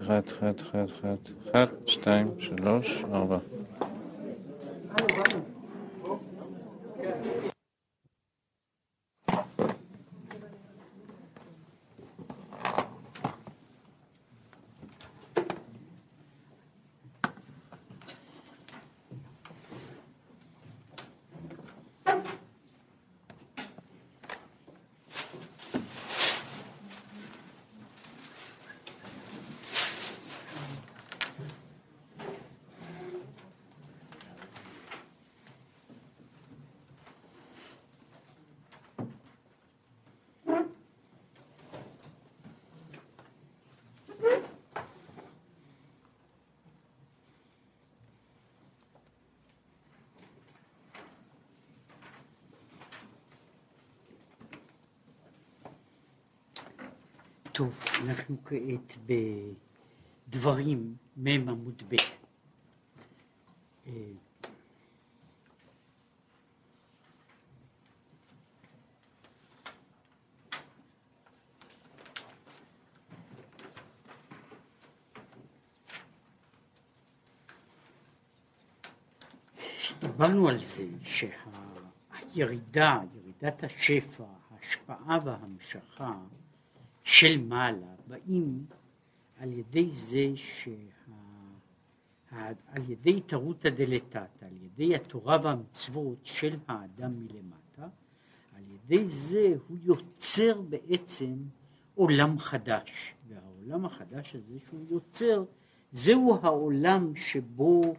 אחת, אחת, אחת, אחת, אחת, שתיים, שלוש, ארבע. טוב, אנחנו כעת בדברים מ' עמוד ב'. דיברנו על זה שהירידה, ירידת השפע, ההשפעה וההמשכה של מעלה באים על ידי זה שה... על ידי התערותא דלתתא, על ידי התורה והמצוות של האדם מלמטה, על ידי זה הוא יוצר בעצם עולם חדש, והעולם החדש הזה שהוא יוצר, זהו העולם שבו,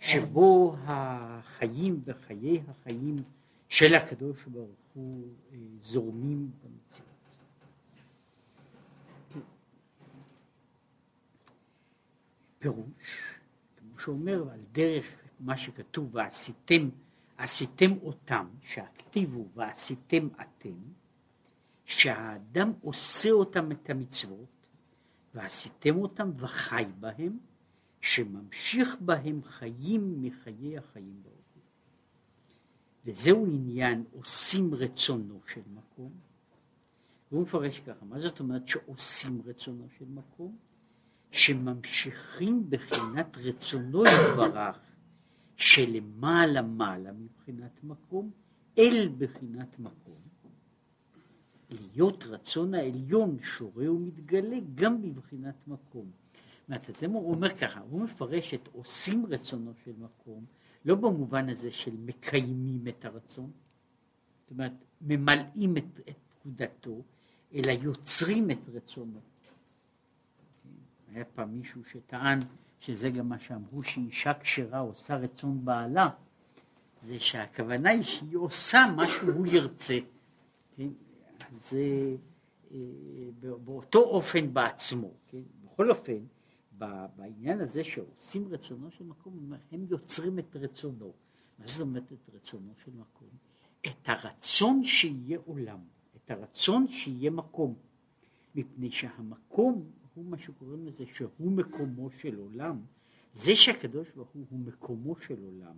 שבו החיים וחיי החיים של הקדוש ברוך הוא אה, זורמים במציאות. פירוש, כמו שאומר, על דרך מה שכתוב, ועשיתם, עשיתם אותם, שהכתיב הוא ועשיתם אתם, שהאדם עושה אותם את המצוות, ועשיתם אותם וחי בהם, שממשיך בהם חיים מחיי החיים הוא. וזהו עניין עושים רצונו של מקום. והוא מפרש ככה, מה זאת אומרת שעושים רצונו של מקום? שממשיכים בחינת רצונו יתברך שלמעלה מעלה מבחינת מקום אל בחינת מקום להיות רצון העליון שורה ומתגלה גם בבחינת מקום. זאת אומרת, הוא אומר ככה, הוא מפרש את עושים רצונו של מקום לא במובן הזה של מקיימים את הרצון, זאת אומרת ממלאים את, את פקודתו, אלא יוצרים את רצונו. היה פעם מישהו שטען שזה גם מה שאמרו שאישה כשרה עושה רצון בעלה, זה שהכוונה היא שהיא עושה מה שהוא ירצה. כן? אז זה אה, באותו אופן בעצמו. כן? בכל אופן, בעניין הזה שעושים רצונו של מקום, הם יוצרים את רצונו. מה זאת אומרת את רצונו של מקום? את הרצון שיהיה עולם, את הרצון שיהיה מקום. מפני שהמקום הוא מה שקוראים לזה שהוא מקומו של עולם, זה שהקדוש ברוך הוא הוא מקומו של עולם,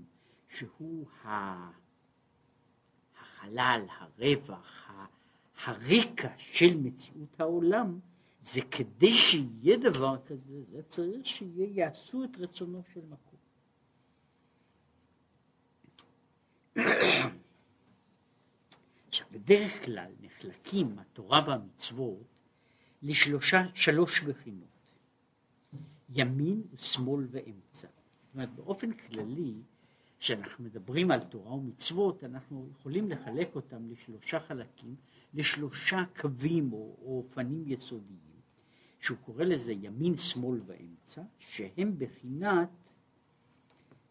שהוא החלל, הרווח, הרקע של מציאות העולם, זה כדי שיהיה דבר כזה, זה צריך שיעשו את רצונו של מקום. עכשיו, בדרך כלל נחלקים התורה והמצוות לשלושה, שלוש בחינות, ימין, שמאל ואמצע. זאת אומרת, באופן כללי, כשאנחנו מדברים על תורה ומצוות, אנחנו יכולים לחלק אותם לשלושה חלקים, לשלושה קווים או, או אופנים יסודיים, שהוא קורא לזה ימין, שמאל ואמצע, שהם בחינת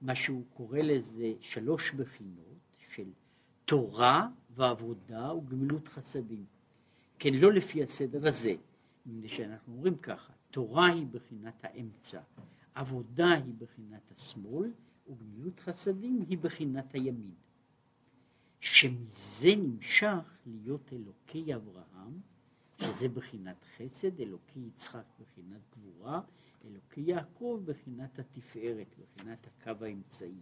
מה שהוא קורא לזה שלוש בחינות של תורה ועבודה וגמילות חסדים. כן, לא לפי הסדר הזה, מפני שאנחנו אומרים ככה, תורה היא בחינת האמצע, עבודה היא בחינת השמאל, וגמילות חסדים היא בחינת הימין. שמזה נמשך להיות אלוקי אברהם, שזה בחינת חסד, אלוקי יצחק בחינת גבורה, אלוקי יעקב בחינת התפארת, בחינת הקו האמצעי.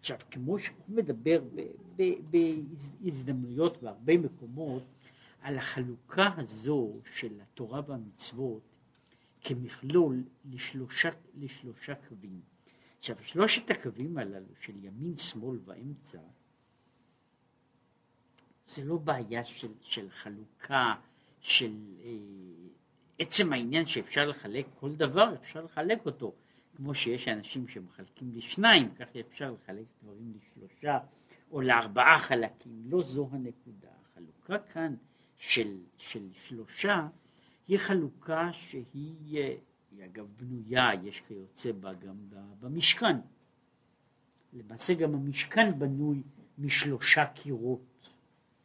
עכשיו, כמו שהוא מדבר בהזדמנויות בהרבה מקומות על החלוקה הזו של התורה והמצוות כמכלול לשלושה, לשלושה קווים. עכשיו, שלושת הקווים הללו של ימין, שמאל ואמצע, זה לא בעיה של, של חלוקה, של אה, עצם העניין שאפשר לחלק כל דבר, אפשר לחלק אותו. כמו שיש אנשים שמחלקים לשניים, כך אפשר לחלק דברים לשלושה או לארבעה חלקים. לא זו הנקודה. החלוקה כאן של, של שלושה היא חלוקה שהיא, היא אגב בנויה, יש כיוצא בה גם במשכן. למעשה גם המשכן בנוי משלושה קירות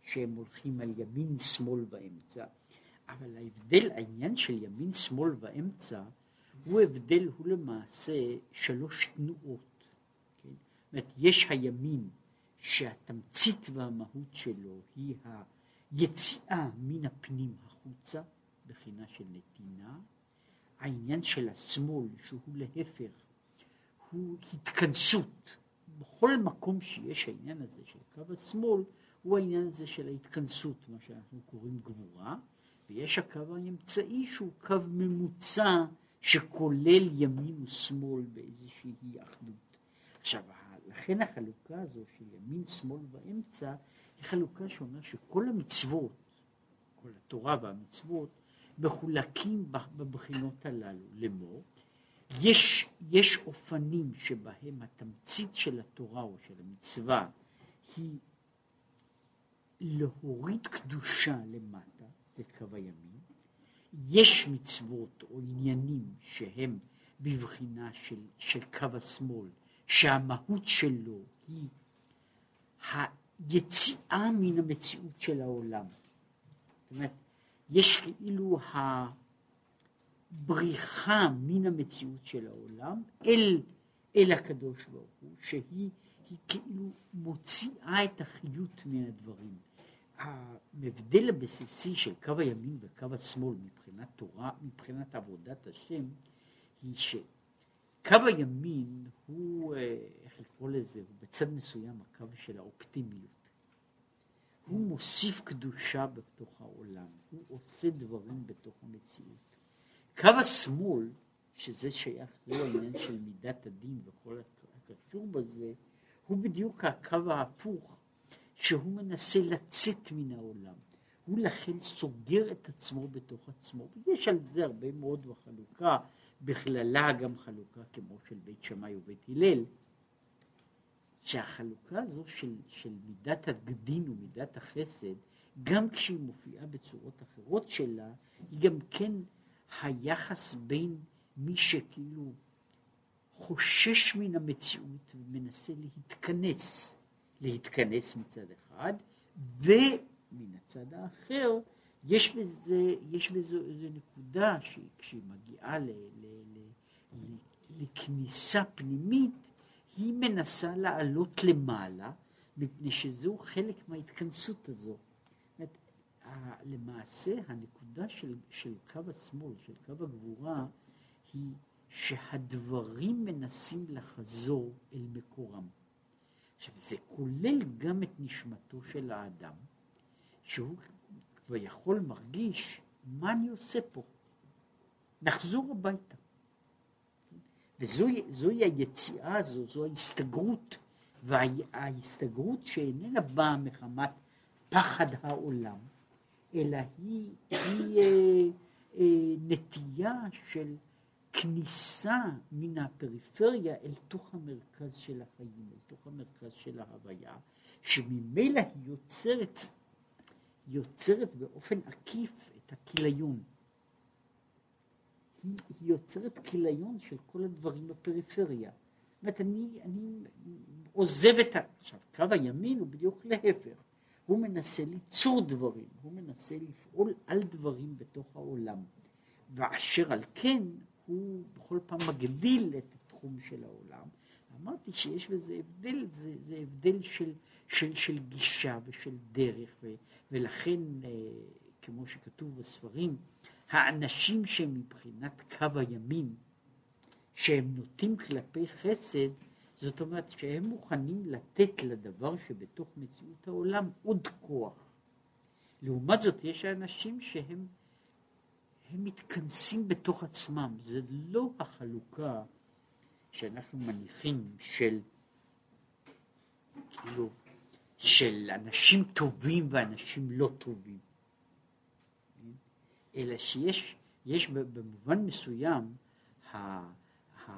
שהם הולכים על ימין, שמאל ואמצע. אבל ההבדל, העניין של ימין, שמאל ואמצע, הוא הבדל, הוא למעשה שלוש תנועות. כן? זאת אומרת, יש הימין שהתמצית והמהות שלו היא היציאה מן הפנים החוצה, בחינה של נתינה. העניין של השמאל, שהוא להפך, הוא התכנסות. בכל מקום שיש העניין הזה של קו השמאל, הוא העניין הזה של ההתכנסות, מה שאנחנו קוראים גבורה, ויש הקו האמצעי שהוא קו ממוצע שכולל ימין ושמאל באיזושהי אחדות. עכשיו, לכן החלוקה הזו של ימין, שמאל ואמצע, חלוקה שאומרת שכל המצוות, כל התורה והמצוות, מחולקים בבחינות הללו. לאמור, יש, יש אופנים שבהם התמצית של התורה או של המצווה היא להוריד קדושה למטה, זה קו הימין, יש מצוות או עניינים שהם בבחינה של, של קו השמאל, שהמהות שלו היא היציאה מן המציאות של העולם. זאת אומרת, יש כאילו הבריחה מן המציאות של העולם אל, אל הקדוש ברוך הוא, שהיא כאילו מוציאה את החיות מן הדברים. ההבדל הבסיסי של קו הימין וקו השמאל מבחינת תורה, מבחינת עבודת השם, היא שקו הימין הוא, אה, לקרוא לזה, הוא בצד מסוים הקו של האופטימיות. הוא מוסיף קדושה בתוך העולם, הוא עושה דברים בתוך המציאות. קו השמאל, שזה שייך, זהו העניין של מידת הדין וכל הקשור בזה, הוא בדיוק הקו ההפוך שהוא מנסה לצאת מן העולם. הוא לכן סוגר את עצמו בתוך עצמו. ויש על זה הרבה מאוד בחלוקה, בכללה גם חלוקה כמו של בית שמאי ובית הלל, שהחלוקה הזו של, של מידת הדין ומידת החסד, גם כשהיא מופיעה בצורות אחרות שלה, היא גם כן היחס בין מי שכאילו חושש מן המציאות ומנסה להתכנס. להתכנס מצד אחד, ומן הצד האחר יש בזה, יש בזה איזו נקודה שכשהיא מגיעה ל, ל, ל, ל, לכניסה פנימית, היא מנסה לעלות למעלה, מפני שזהו חלק מההתכנסות הזו. למעשה הנקודה של, של קו השמאל, של קו הגבורה, היא שהדברים מנסים לחזור אל מקורם. עכשיו, זה כולל גם את נשמתו של האדם, שהוא כבר יכול מרגיש, מה אני עושה פה? נחזור הביתה. וזוהי היציאה הזו, זו ההסתגרות, וההסתגרות שאיננה באה מחמת פחד העולם, אלא היא, היא אה, אה, נטייה של כניסה מן הפריפריה אל תוך המרכז של החיים, אל תוך המרכז של ההוויה, שממילא היא יוצרת, יוצרת באופן עקיף את הכיליון. היא, היא יוצרת כיליון של כל הדברים בפריפריה. זאת אומרת, אני, אני עוזב את ה... עכשיו, קו הימין הוא בדיוק להפך. הוא מנסה ליצור דברים, הוא מנסה לפעול על דברים בתוך העולם. ואשר על כן הוא בכל פעם מגדיל את התחום של העולם. אמרתי שיש בזה הבדל, זה, זה הבדל של, של, של גישה ושל דרך, ו, ולכן, אה, כמו שכתוב בספרים, האנשים שהם מבחינת קו הימין, שהם נוטים כלפי חסד, זאת אומרת שהם מוכנים לתת לדבר שבתוך מציאות העולם עוד כוח. לעומת זאת יש אנשים שהם הם מתכנסים בתוך עצמם, זה לא החלוקה שאנחנו מניחים של, כאילו, של אנשים טובים ואנשים לא טובים, אלא שיש יש במובן מסוים ה, ה,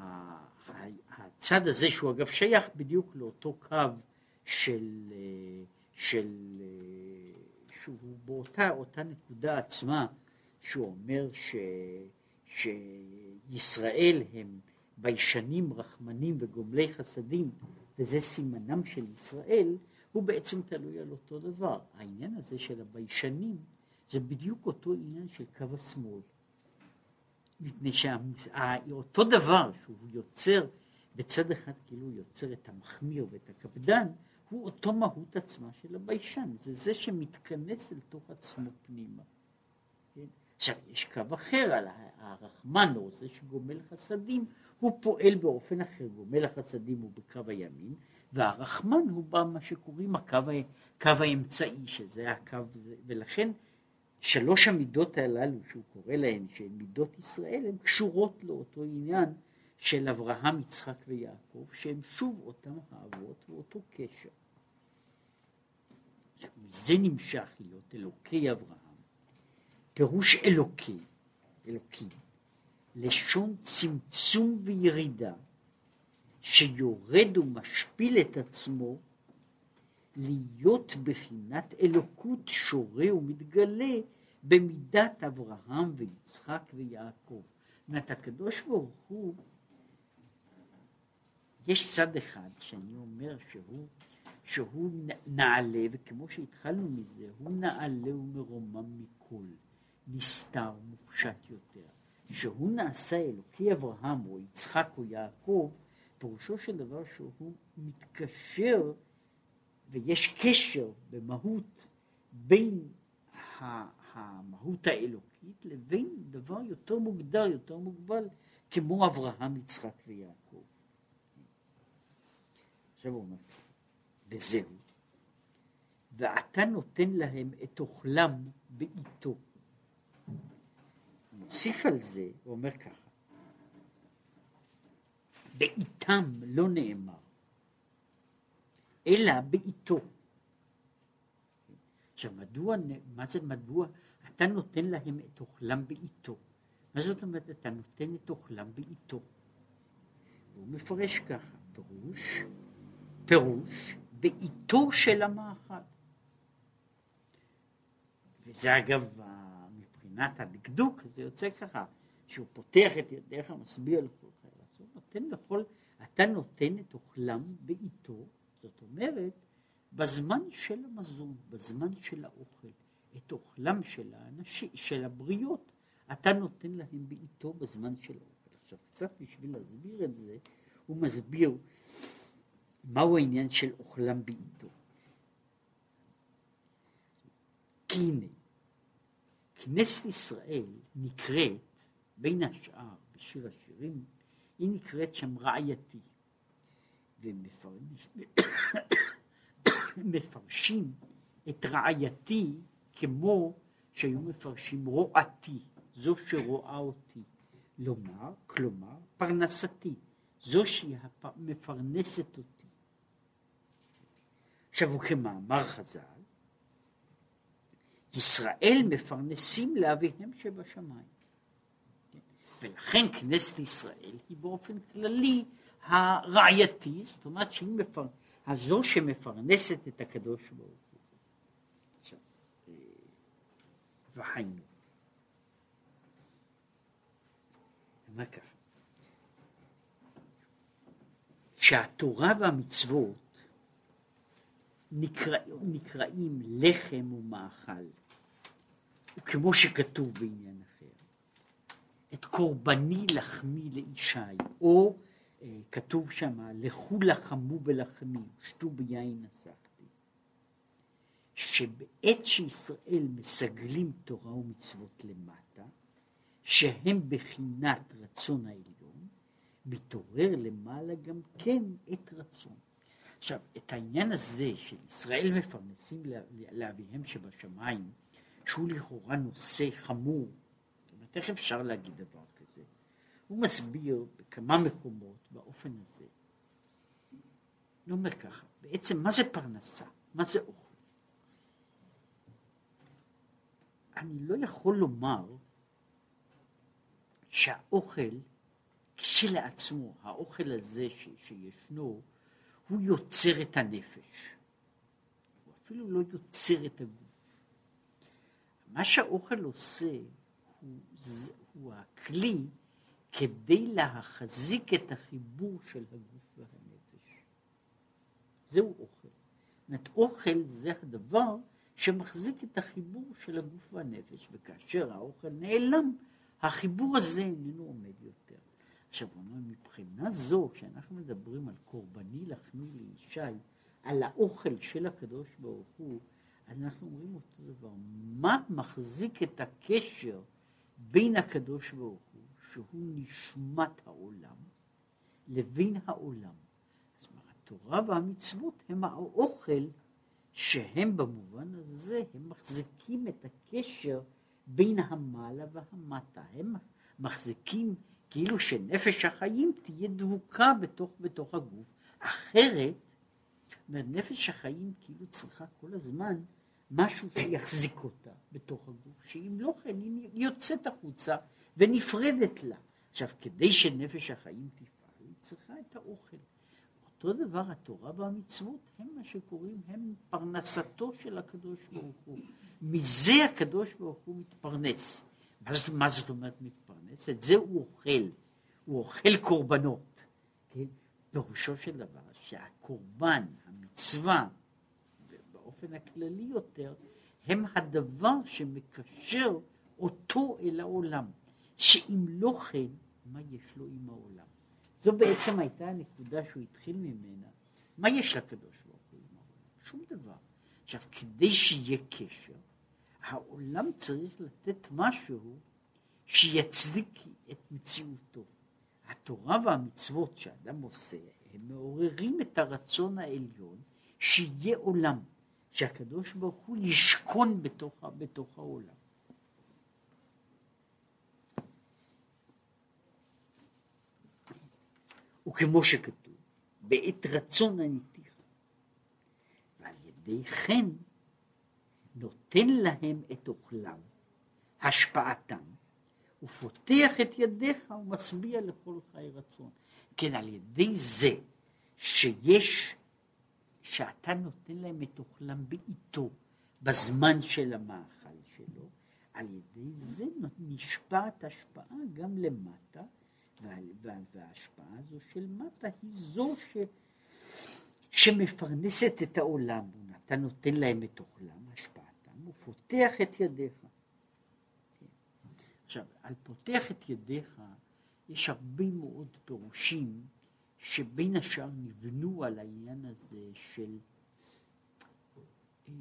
הצד הזה, שהוא אגב שייך בדיוק לאותו קו של, של שהוא באותה אותה נקודה עצמה, שהוא אומר ש, שישראל הם ביישנים, רחמנים וגומלי חסדים, וזה סימנם של ישראל, הוא בעצם תלוי על אותו דבר. העניין הזה של הביישנים זה בדיוק אותו עניין של קו השמאל. מפני שאותו דבר שהוא יוצר בצד אחד כאילו יוצר את המחמיר ואת הקפדן, הוא אותו מהות עצמה של הביישן, זה זה שמתכנס אל תוך עצמו פנימה. כן? עכשיו, יש קו אחר על הרחמן, או זה שגומל חסדים, הוא פועל באופן אחר, גומל החסדים הוא בקו הימין, והרחמן הוא במה שקוראים הקו, הקו האמצעי, שזה הקו, ולכן שלוש המידות הללו שהוא קורא להן, שהן מידות ישראל, הן קשורות לאותו עניין של אברהם, יצחק ויעקב, שהם שוב אותם האבות ואותו קשר. מזה נמשך להיות אלוקי אברהם. פירוש אלוקי, אלוקים, לשון צמצום וירידה, שיורד ומשפיל את עצמו להיות בחינת אלוקות שורה ומתגלה במידת אברהם ויצחק ויעקב. זאת אומרת, הקדוש ברוך הוא, יש צד אחד שאני אומר שהוא, שהוא נעלה, וכמו שהתחלנו מזה, הוא נעלה ומרומם מכל, נסתר, מופשט יותר. שהוא נעשה אלוקי אברהם או יצחק או יעקב, פירושו של דבר שהוא מתקשר ויש קשר במהות בין המהות האלוקית לבין דבר יותר מוגדר, יותר מוגבל, כמו אברהם, יצחק ויעקב. עכשיו הוא אומר, וזהו, ואתה נותן להם את אוכלם בעיתו. מוסיף על זה, הוא אומר ככה, בעיתם לא נאמר, אלא בעיתו. עכשיו, מדוע, מה זה מדוע? אתה נותן להם את אוכלם בעיתו. מה זאת אומרת, אתה נותן את אוכלם בעיתו? הוא מפרש ככה, פירוש, פירוש בעיתו של המאכל. וזה אגב, מבחינת הדקדוק, זה יוצא ככה, שהוא פותח את ידיך, מסביר לכל חייל, הוא נותן לכל, אתה נותן את אוכלם בעיתו, זאת אומרת, בזמן של המזון, בזמן של האוכל, את אוכלם של האנשים, של הבריות, אתה נותן להם בעיתו בזמן של האוכל. עכשיו, קצת בשביל להסביר את זה, הוא מסביר מהו העניין של אוכלם בעיתו. כי הנה, כנסת ישראל נקראת, בין השאר, בשיר השירים, היא נקראת שם רעייתי. ומפרשים את רעייתי כמו שהיו מפרשים רועתי, זו שרואה אותי. לומר, כלומר, פרנסתי, זו שהיא מפרנסת אותי. עכשיו, וכמאמר חז"ל, ישראל מפרנסים לאביהם שבשמיים. ולכן כנסת ישראל היא באופן כללי הרעייתי, זאת אומרת שהיא מפר... הזו שמפרנסת את הקדוש ברוך הוא. עכשיו, אה, והיינו. מה ככה? שהתורה והמצוות נקרא, נקראים לחם ומאכל, וכמו שכתוב בעניין אחר, את קורבני לחמי לישי, או כתוב שם, לכו לחמו בלחמי, שתו ביין נסחתי. שבעת שישראל מסגלים תורה ומצוות למטה, שהם בחינת רצון העליון, מתעורר למעלה גם כן את רצון. עכשיו, את העניין הזה של ישראל מפרנסים לאביהם שבשמיים, שהוא לכאורה נושא חמור, זאת אומרת, איך אפשר להגיד דבר? הוא מסביר בכמה מקומות באופן הזה. הוא אומר ככה, בעצם מה זה פרנסה? מה זה אוכל? אני לא יכול לומר שהאוכל כשלעצמו, האוכל הזה ש, שישנו, הוא יוצר את הנפש. הוא אפילו לא יוצר את הגוף. מה שהאוכל עושה הוא, הוא הכלי כדי להחזיק את החיבור של הגוף והנפש. זהו אוכל. זאת אוכל זה הדבר שמחזיק את החיבור של הגוף והנפש, וכאשר האוכל נעלם, החיבור הזה איננו עומד יותר. עכשיו, אומר, מבחינה זו, כשאנחנו מדברים על קורבני לחמי לישי, על האוכל של הקדוש ברוך הוא, אז אנחנו אומרים אותו דבר. מה מחזיק את הקשר בין הקדוש ברוך הוא, שהוא נשמת העולם, לבין העולם? זאת אומרת, התורה והמצוות הם האוכל שהם במובן הזה, הם מחזיקים את הקשר בין המעלה והמטה. הם מחזיקים כאילו שנפש החיים תהיה דבוקה בתוך, בתוך הגוף. אחרת, נפש החיים כאילו צריכה כל הזמן משהו שיחזיק אותה בתוך הגוף, שאם לא כן היא יוצאת החוצה ונפרדת לה. עכשיו, כדי שנפש החיים תפעל, היא צריכה את האוכל. אותו דבר התורה והמצוות הם מה שקוראים, הם פרנסתו של הקדוש ברוך הוא. מזה הקדוש ברוך הוא מתפרנס. מה זאת, מה זאת אומרת מתפרנס? את זה הוא אוכל. הוא אוכל קורבנות. כן? פירושו של דבר שהקורבן, המצווה, באופן הכללי יותר, הם הדבר שמקשר אותו אל העולם. שאם לא כן, מה יש לו עם העולם? זו בעצם הייתה הנקודה שהוא התחיל ממנה. מה יש לקדוש ברוך הוא עם העולם? שום דבר. עכשיו, כדי שיהיה קשר, העולם צריך לתת משהו שיצדיק את מציאותו. התורה והמצוות שאדם עושה, הם מעוררים את הרצון העליון שיהיה עולם, שהקדוש ברוך הוא ישכון בתוך, בתוך העולם. וכמו שכתוב, בעת רצון עניתיך, ועל ידי כן נותן להם את אוכלם, השפעתם, ופותח את ידיך ומשביע לכל חי רצון. כן, על ידי זה שיש, שאתה נותן להם את אוכלם בעיתו, בזמן של המאכל שלו, על ידי זה נשפעת השפעה גם למטה, וההשפעה הזו של מטה היא זו ש, שמפרנסת את העולם. אתה נותן להם את אוכלם, השפעתם, ופותח את ידיך. עכשיו, על פותח את ידיך יש הרבה מאוד פירושים שבין השאר נבנו על העניין הזה של אה,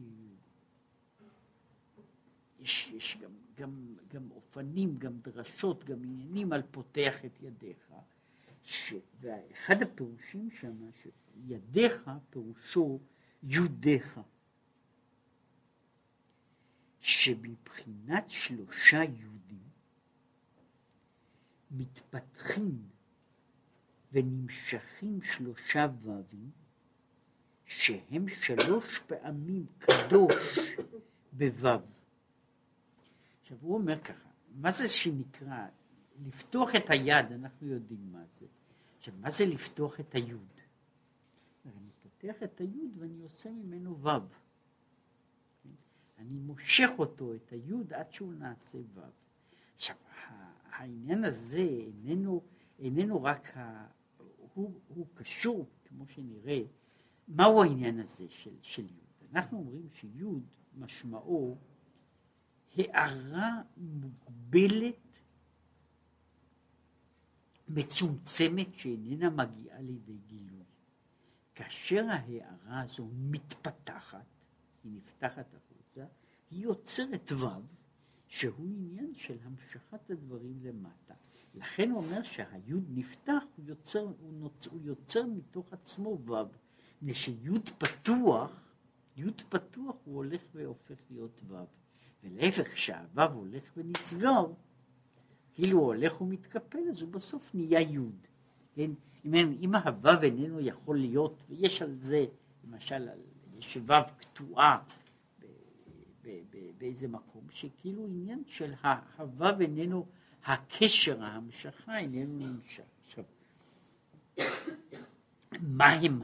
יש, יש גם, גם, גם אופנים, גם דרשות, גם עניינים על פותח את ידיך. ש... ואחד הפירושים שם, שידיך פירושו יודיך. שמבחינת שלושה יהודים מתפתחים ונמשכים שלושה ו"ים שהם שלוש פעמים קדוש בו"ו. עכשיו הוא אומר ככה, מה זה שנקרא לפתוח את היד, אנחנו יודעים מה זה. עכשיו, מה זה לפתוח את היוד? אני פותח את היוד ואני עושה ממנו ו"ו. אני מושך אותו, את היוד, עד שהוא נעשה ו"ו. עכשיו, העניין הזה איננו, איננו רק, ה, הוא, הוא קשור, כמו שנראה, מהו העניין הזה של, של יוד? אנחנו אומרים שיוד משמעו הערה מוגבלת, מצומצמת, שאיננה מגיעה לידי גילוי. כאשר ההערה הזו מתפתחת, היא נפתחת החוצה, היא יוצרת ו' שהוא עניין של המשכת הדברים למטה. לכן הוא אומר שהיוד נפתח, הוא יוצר, הוא נוצ, הוא יוצר מתוך עצמו ו', מפני שיוד פתוח, יוד פתוח הוא הולך והופך להיות ו', ולהפך, כשהו' הולך ונסגר, כאילו הוא הולך ומתקפל, אז הוא בסוף נהיה יוד. כן? אם, אם הוו איננו יכול להיות, ויש על זה, למשל, יש וו קטועה באיזה מקום, שכאילו עניין של הוו איננו, הקשר, ההמשכה איננו נמשך. עכשיו, מה הם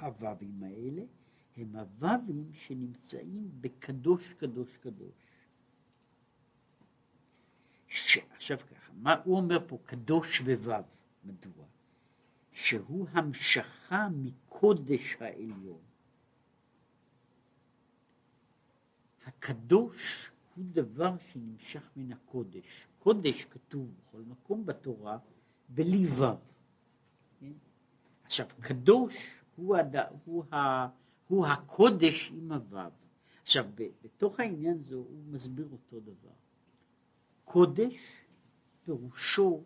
הו"בים האלה? הם הו"בים שנמצאים בקדוש קדוש קדוש. ש... עכשיו ככה, מה הוא אומר פה קדוש בו"ב, מדוע? שהוא המשכה מקודש העליון. הקדוש הוא דבר שנמשך מן הקודש. קודש כתוב בכל מקום בתורה בלי ו'. כן? עכשיו, קדוש הוא, הד... הוא, ה... הוא הקודש עם הו'. עכשיו, בתוך העניין הזה הוא מסביר אותו דבר. קודש פירושו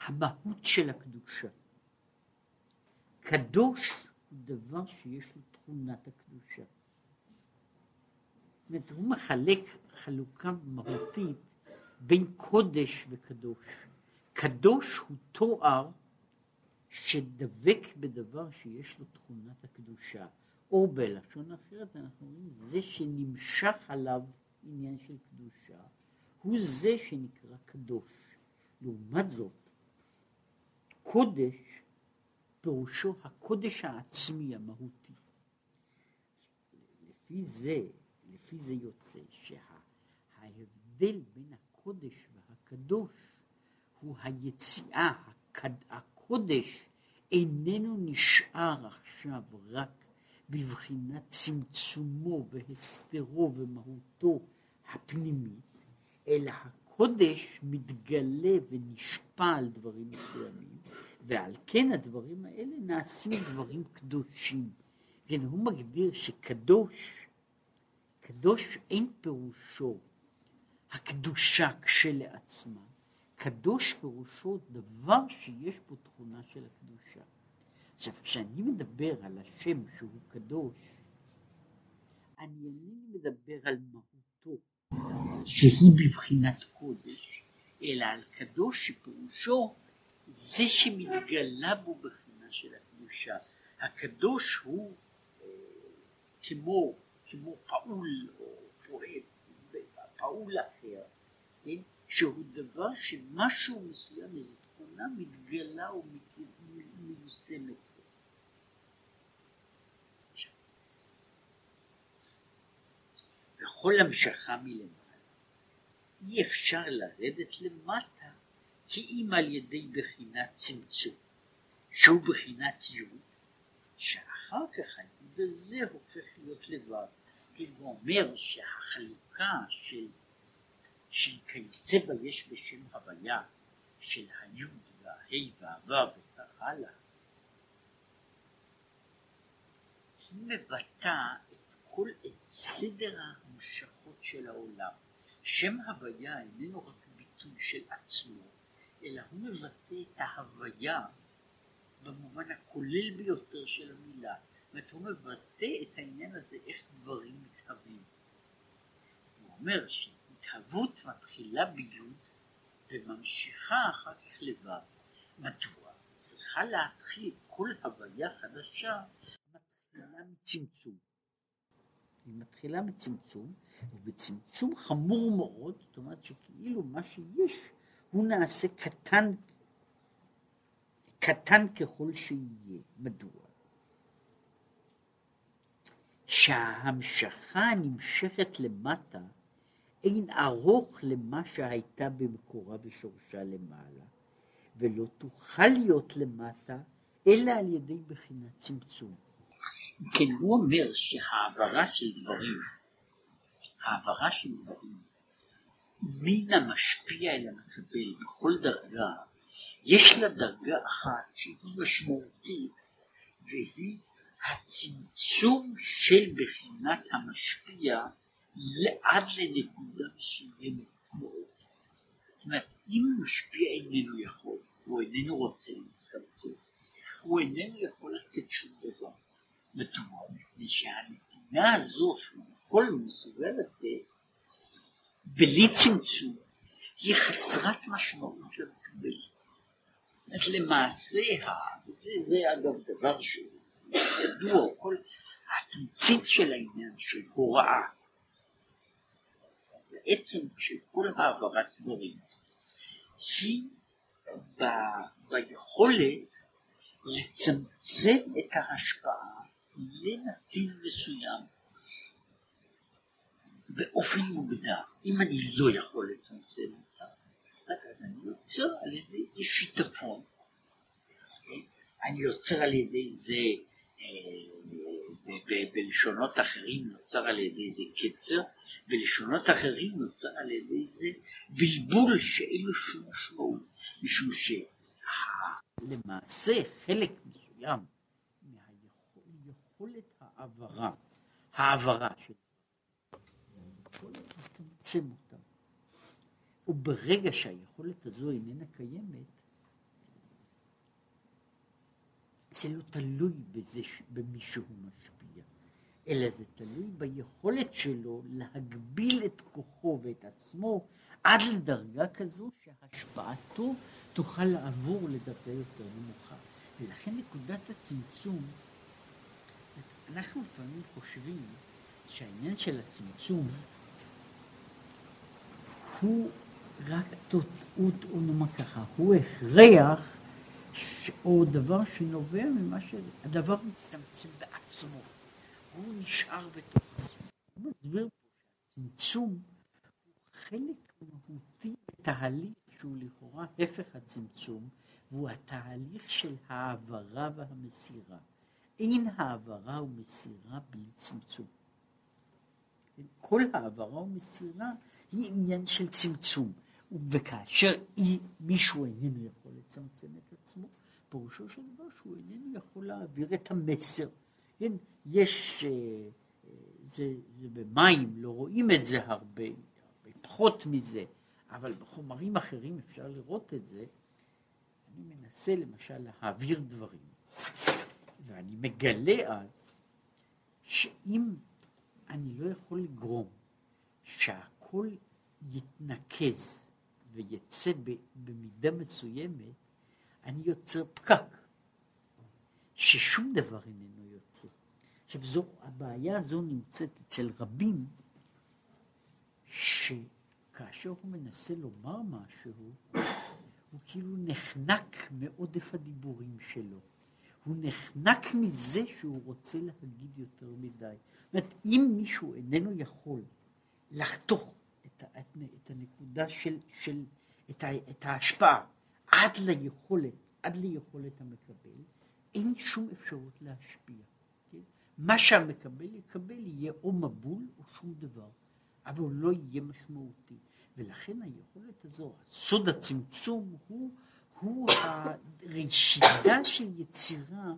המהות של הקדושה. קדוש הוא דבר שיש לו תכונת הקדושה. זאת אומרת, הוא מחלק חלוקה מהותית בין קודש וקדוש. קדוש הוא תואר שדבק בדבר שיש לו תכונת הקדושה, או בלשון אחרת אנחנו אומרים זה שנמשך עליו עניין של קדושה, הוא זה שנקרא קדוש. לעומת זאת, קודש פירושו הקודש העצמי המהותי. לפי זה, לפי זה יוצא שההבדל בין הקודש והקדוש הוא היציאה, הקודש איננו נשאר עכשיו רק בבחינת צמצומו והסתרו ומהותו הפנימית, אלא הקודש מתגלה ונשפע על דברים מסוימים, ועל כן הדברים האלה נעשים דברים קדושים. כן, הוא מגדיר שקדוש, קדוש אין פירושו הקדושה כשלעצמה, קדוש פירושו דבר שיש בו תכונה של הקדושה. עכשיו, כשאני מדבר על השם שהוא קדוש, אני אינני מדבר על מהותו, שהיא בבחינת קודש, אלא על קדוש שפירושו זה שמתגלה בו בחינה של הקדושה. הקדוש הוא אה, כמו, כמו פעול או פועל, פעול אחר, כן? שהוא דבר שמשהו מסוים, איזו תכונה מתגלה ומיושמת. וכל המשכה מלמעלה. אי אפשר לרדת למטה כי אם על ידי בחינת צמצום, שהוא בחינת יוד, שאחר כך היוד הזה הופך להיות לבד. כי הוא אומר שהחלוקה של של כיוצא בה יש בשם הוויה של היוד וההי והוו וכך הלאה, היא מבטאה את כל את סדר ההמשכות של העולם. שם הוויה איננו רק ביטוי של עצמו, אלא הוא מבטא את ההוויה במובן הכולל ביותר של המילה. זאת אומרת, הוא מבטא את העניין הזה, איך דברים מתהווים. הוא אומר ש... ההתהוות מתחילה ביוד וממשיכה אחר כך לבד. מדוע? צריכה להתחיל כל הוויה חדשה מתחילה מצמצום. היא מתחילה מצמצום, ובצמצום חמור מאוד, זאת אומרת שכאילו מה שיש הוא נעשה קטן, קטן ככל שיהיה. מדוע? שההמשכה נמשכת למטה אין ארוך למה שהייתה במקורה ושורשה למעלה, ולא תוכל להיות למטה, אלא על ידי בחינת צמצום. כן, הוא אומר שהעברה של דברים, העברה של דברים, מן המשפיע אל המקבל בכל דרגה, יש לה דרגה אחת שהיא משמעותית, והיא הצמצום של בחינת המשפיע עד לנקודה מסוימת מאוד. זאת אומרת, אם משפיע איננו יכול, הוא איננו רוצה להצטמצם, הוא איננו יכול לתת שום דבר. מדוע? מפני שהנתינה הזו שהוא יכול ומסוגל לתת, בלי צמצום, היא חסרת משמעות למקבל. אז למעשה, זה, זה אגב דבר שהוא ידוע, כל התמצית של העניין של הוראה, בעצם של כל העברת דברים, היא ב, ביכולת לצמצם את ההשפעה לנתיב מסוים באופן מוגדר. אם אני לא יכול לצמצם אותה, אז אני יוצר על ידי איזה שיטפון. אני יוצר על ידי זה, אה, בלשונות אחרים נוצר על ידי זה קצר, בלשונות אחרים נוצר על ידי זה בלבול שאין לו שום משמעות, משום שלמעשה חלק מסוים מהיכולת העברה, העברה של לצמצם אותם. וברגע שהיכולת הזו איננה קיימת, זה לא תלוי בזה, במי שהוא משפיע, אלא זה תלוי ביכולת שלו להגביל את כוחו ואת עצמו עד לדרגה כזו שהשפעתו תוכל לעבור לדרגה יותר נמוכה. ולכן נקודת הצמצום, אנחנו לפעמים חושבים שהעניין של הצמצום הוא רק תות, או נאמר ככה, הוא הכרח או דבר שנובע ממה שהדבר מצטמצם בעצמו, הוא נשאר בתוך עצמו. הוא מסביר פה שהצמצום הוא חלק מהותי בתהליך שהוא לכאורה הפך הצמצום, והוא התהליך של העברה והמסירה. אין העברה ומסירה בלי צמצום. כל העברה ומסירה היא עניין של צמצום. וכאשר היא, מישהו איננו יכול לצמצם את עצמו, פירושו של דבר שהוא איננו יכול להעביר את המסר. כן, יש, אה, זה, זה במים, לא רואים את זה הרבה, הרבה פחות מזה, אבל בחומרים אחרים אפשר לראות את זה. אני מנסה למשל להעביר דברים, ואני מגלה אז שאם אני לא יכול לגרום שהכל יתנקז ויצא במידה מסוימת, אני יוצר פקק, ששום דבר איננו. עכשיו, זו, הבעיה הזו נמצאת אצל רבים, שכאשר הוא מנסה לומר משהו, הוא כאילו נחנק מעודף הדיבורים שלו. הוא נחנק מזה שהוא רוצה להגיד יותר מדי. זאת אומרת, אם מישהו איננו יכול לחתוך את, את, את הנקודה של, של את, ה, את ההשפעה עד ליכולת, עד ליכולת המקבל, אין שום אפשרות להשפיע. מה שהמקבל יקבל יהיה או מבול או שום דבר, אבל הוא לא יהיה משמעותי. ולכן היכולת הזו, סוד הצמצום הוא, הוא הראשיתה של יצירה,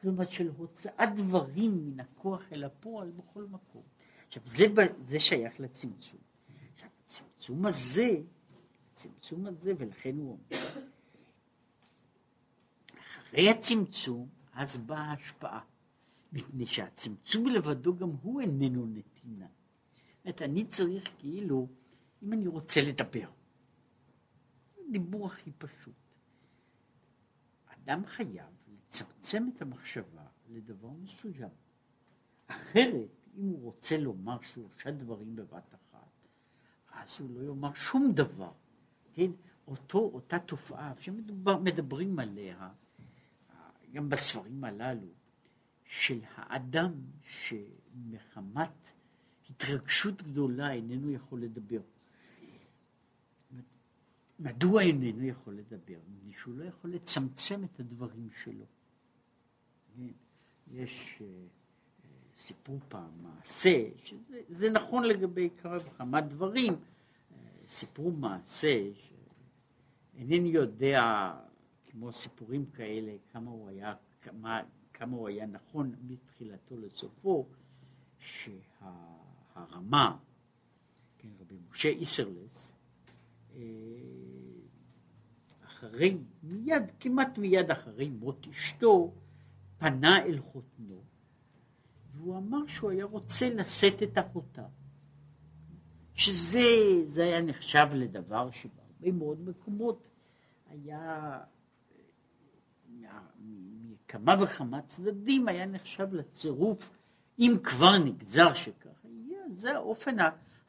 כלומר של הוצאת דברים מן הכוח אל הפועל בכל מקום. עכשיו, זה, זה שייך לצמצום. עכשיו, הצמצום הזה, הצמצום הזה, ולכן הוא אומר, אחרי הצמצום, אז באה ההשפעה. מפני שהצמצום לבדו גם הוא איננו נתינה. זאת אומרת, אני צריך כאילו, אם אני רוצה לדבר, דיבור הכי פשוט. אדם חייב לצמצם את המחשבה לדבר מסוים. אחרת, אם הוא רוצה לומר שלושה דברים בבת אחת, אז הוא לא יאמר שום דבר. כן? אותו, אותה תופעה שמדברים עליה, גם בספרים הללו, של האדם שמחמת התרגשות גדולה איננו יכול לדבר. מדוע איננו יכול לדבר? מפני שהוא לא יכול לצמצם את הדברים שלו. כן? יש uh, סיפור פעם מעשה, שזה נכון לגבי כמה וכמה דברים, uh, סיפור מעשה, שאינני יודע, כמו סיפורים כאלה, כמה הוא היה, כמה, כמה הוא היה נכון מתחילתו לסופו, שהרמה, כן, רבי משה איסרלס, אה, אחרי, מיד, כמעט מיד אחרי מות אשתו, פנה אל חותנו, והוא אמר שהוא היה רוצה לשאת את אחותה. שזה זה היה נחשב לדבר שבהרבה מאוד מקומות היה מכמה וכמה צדדים היה נחשב לצירוף, אם כבר נגזר יהיה, זה האופן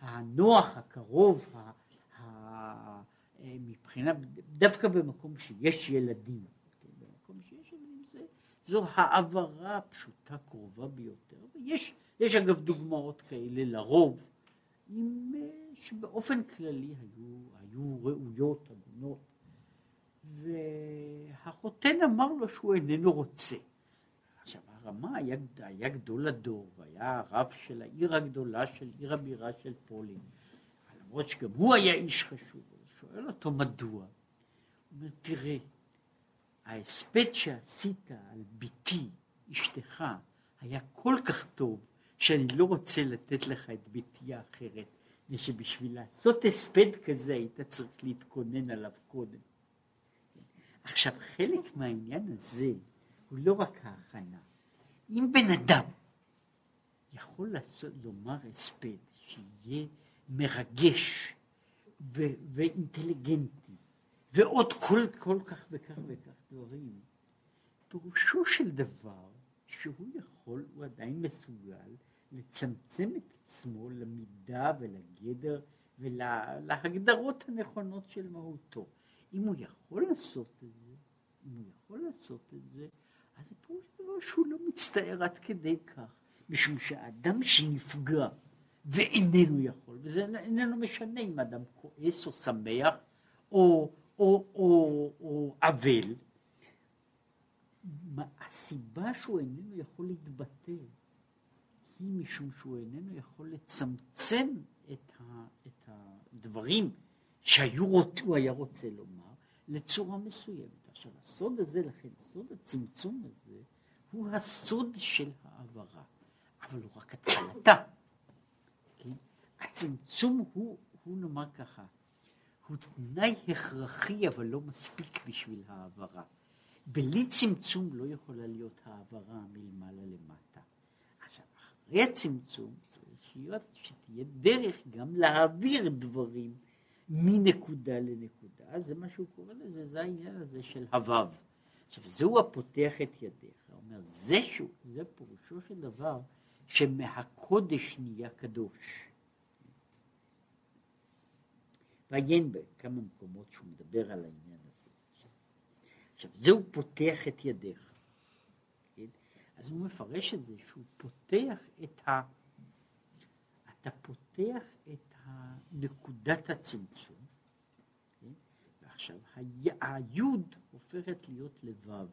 הנוח, הקרוב, ה, ה, מבחינה, דווקא במקום שיש ילדים, כן, במקום שיש ילדים זה, זו העברה הפשוטה קרובה ביותר, ויש יש אגב דוגמאות כאלה לרוב, עם, שבאופן כללי היו, היו ראויות, הגונות, והחותן אמר לו שהוא איננו רוצה. עכשיו הרמה היה, היה גדול הדור, והיה הרב של העיר הגדולה של עיר הבירה של פולין. למרות שגם הוא היה איש חשוב, הוא שואל אותו מדוע. הוא אומר, תראה, ההספד שעשית על ביתי, אשתך, היה כל כך טוב, שאני לא רוצה לתת לך את ביתי האחרת, ושבשביל לעשות הספד כזה היית צריך להתכונן עליו קודם. עכשיו, חלק מהעניין הזה הוא לא רק ההכנה. אם בן אדם יכול לעשות, לומר הספד שיהיה מרגש ו- ואינטליגנטי, ועוד כל, כל כך וכך וכך דברים, פירושו של דבר שהוא יכול, הוא עדיין מסוגל לצמצם את עצמו למידה ולגדר ולהגדרות הנכונות של מהותו. אם הוא יכול לעשות את זה, אם הוא יכול לעשות את זה, אז זה פירוש דבר שהוא לא מצטער עד כדי כך, משום שהאדם שנפגע ואיננו יכול, וזה איננו משנה אם אדם כועס או שמח או, או, או, או אבל, הסיבה שהוא איננו יכול להתבטא היא משום שהוא איננו יכול לצמצם את, ה, את הדברים שהוא היה רוצה לומר לצורה מסוימת. עכשיו הסוד הזה, לכן סוד הצמצום הזה הוא הסוד של העברה, אבל הוא רק התחלתה. כן? הצמצום הוא, הוא נאמר ככה, הוא תנאי הכרחי אבל לא מספיק בשביל העברה. בלי צמצום לא יכולה להיות העברה מלמעלה למטה. עכשיו, אחרי הצמצום צריך להיות שתהיה דרך גם להעביר דברים מנקודה לנקודה, זה מה שהוא קורא לזה, זה העניין הזה של הוו. עכשיו, זהו הפותח את ידיך. הוא אומר, זה, שהוא, זה פירושו של דבר שמהקודש נהיה קדוש. ועיין בכמה מקומות שהוא מדבר על העניין הזה. עכשיו, זהו פותח את ידיך. כן? אז הוא מפרש את זה שהוא פותח את ה... אתה פותח את נקודת הצמצום, כן? ועכשיו היוד הופכת להיות לבב,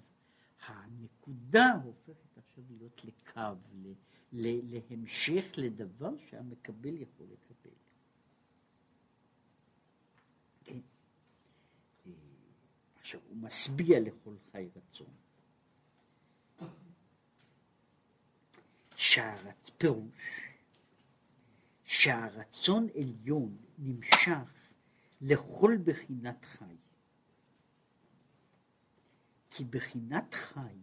הנקודה הופכת עכשיו להיות לקו, להמשך לדבר שהמקבל יכול לקבל. כן? אה, עכשיו הוא משביע לכל חי רצון. שהרצ... פירוש שהרצון עליון נמשך לכל בחינת חי. כי בחינת חי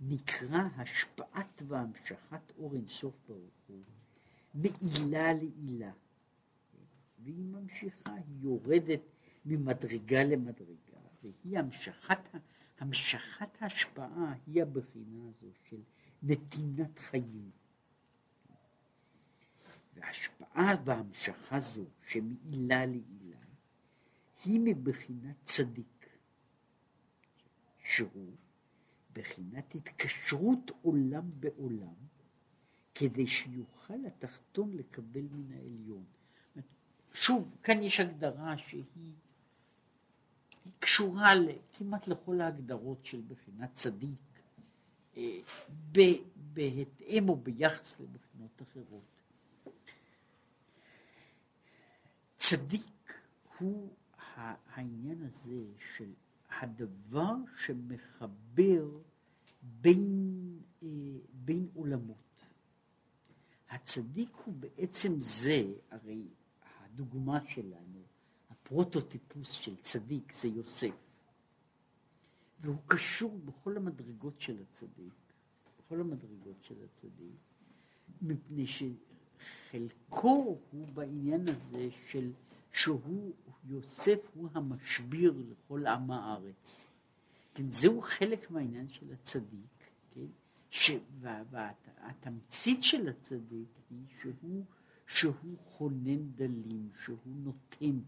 נקרא השפעת והמשכת אור אינסוף ברוך הוא מעילה לעילה. והיא ממשיכה, היא יורדת ממדרגה למדרגה, והיא המשכת, המשכת ההשפעה היא הבחינה הזו של נתינת חיים. וההשפעה וההמשכה זו שמעילה לעילה היא מבחינת צדיק, שהוא בחינת התקשרות עולם בעולם, כדי שיוכל התחתון לקבל מן העליון. שוב, כאן יש הגדרה שהיא קשורה כמעט לכל ההגדרות של בחינת צדיק, אה, בהתאם או ביחס לבחינות אחרות. צדיק הוא העניין הזה של הדבר שמחבר בין, אה, בין עולמות. הצדיק הוא בעצם זה, הרי הדוגמה שלנו, הפרוטוטיפוס של צדיק זה יוסף. והוא קשור בכל המדרגות של הצדיק, בכל המדרגות של הצדיק, מפני ש... חלקו הוא בעניין הזה של שהוא, יוסף הוא המשביר לכל עם הארץ. כן, זהו חלק מהעניין של הצדיק, כן, ש, והתמצית של הצדיק היא שהוא, שהוא חונן דלים, שהוא נותן,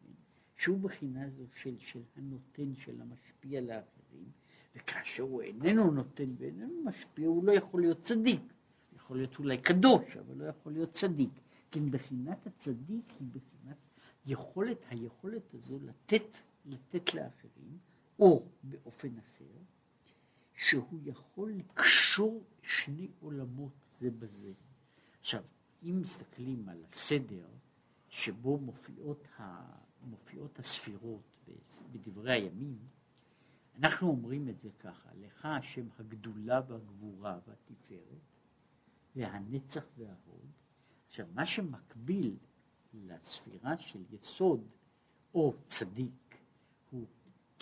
כן, שהוא בחינה זו של, של הנותן, של המשפיע לאחרים, וכאשר הוא איננו נותן ואיננו משפיע, הוא לא יכול להיות צדיק. יכול להיות אולי קדוש, אבל לא יכול להיות צדיק. כן, בחינת הצדיק היא בחינת יכולת, היכולת הזו לתת, לתת לאחרים, או באופן אחר, שהוא יכול לקשור שני עולמות זה בזה. עכשיו, אם מסתכלים על הסדר שבו מופיעות, ה, מופיעות הספירות בדברי הימים, אנחנו אומרים את זה ככה, לך השם הגדולה והגבורה והתפארת, והנצח וההוד. עכשיו, מה שמקביל לספירה של יסוד או צדיק הוא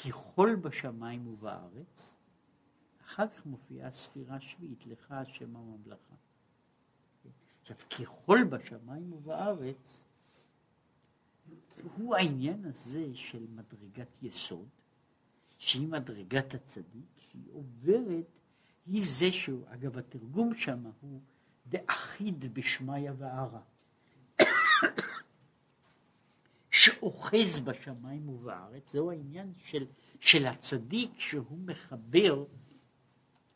ככל בשמיים ובארץ, אחר כך מופיעה הספירה השביעית, לך השם הממלכה. עכשיו, ככל בשמיים ובארץ, הוא העניין הזה של מדרגת יסוד, שהיא מדרגת הצדיק, שהיא עוברת, היא זה שהוא, אגב התרגום שם הוא דאחיד בשמיא וערה, שאוחז בשמיים ובארץ, זהו העניין של, של הצדיק שהוא מחבר,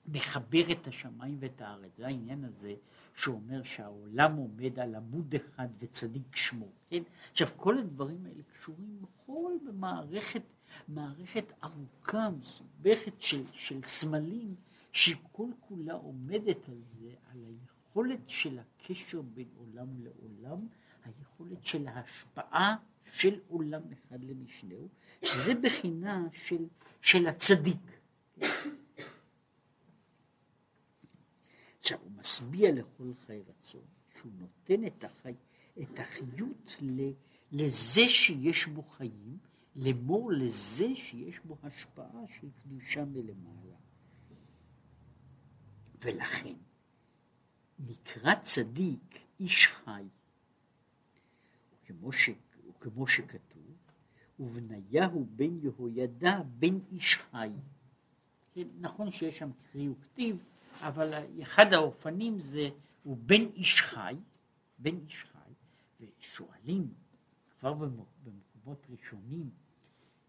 מחבר את השמיים ואת הארץ, זה העניין הזה שאומר שהעולם עומד על עמוד אחד וצדיק שמו, כן? עכשיו כל הדברים האלה קשורים בכל במערכת מערכת ארוכה, מסובכת של, של סמלים, שהיא כל כולה עומדת על זה, על היכולת של הקשר בין עולם לעולם, היכולת של ההשפעה של עולם אחד למשנהו, שזה בחינה של, של הצדיק. עכשיו, הוא משביע לכל חי רצון, שהוא נותן את, החי, את החיות לזה שיש בו חיים, לאמור לזה שיש בו השפעה של קדושה מלמעלה. ולכן נקרא צדיק איש חי, וכמו, ש, וכמו שכתוב, ובניהו בן יהוידע בן איש חי. כן, נכון שיש שם קרי וכתיב, אבל אחד האופנים זה הוא בן איש חי, בן איש חי, ושואלים כבר במקומות ראשונים,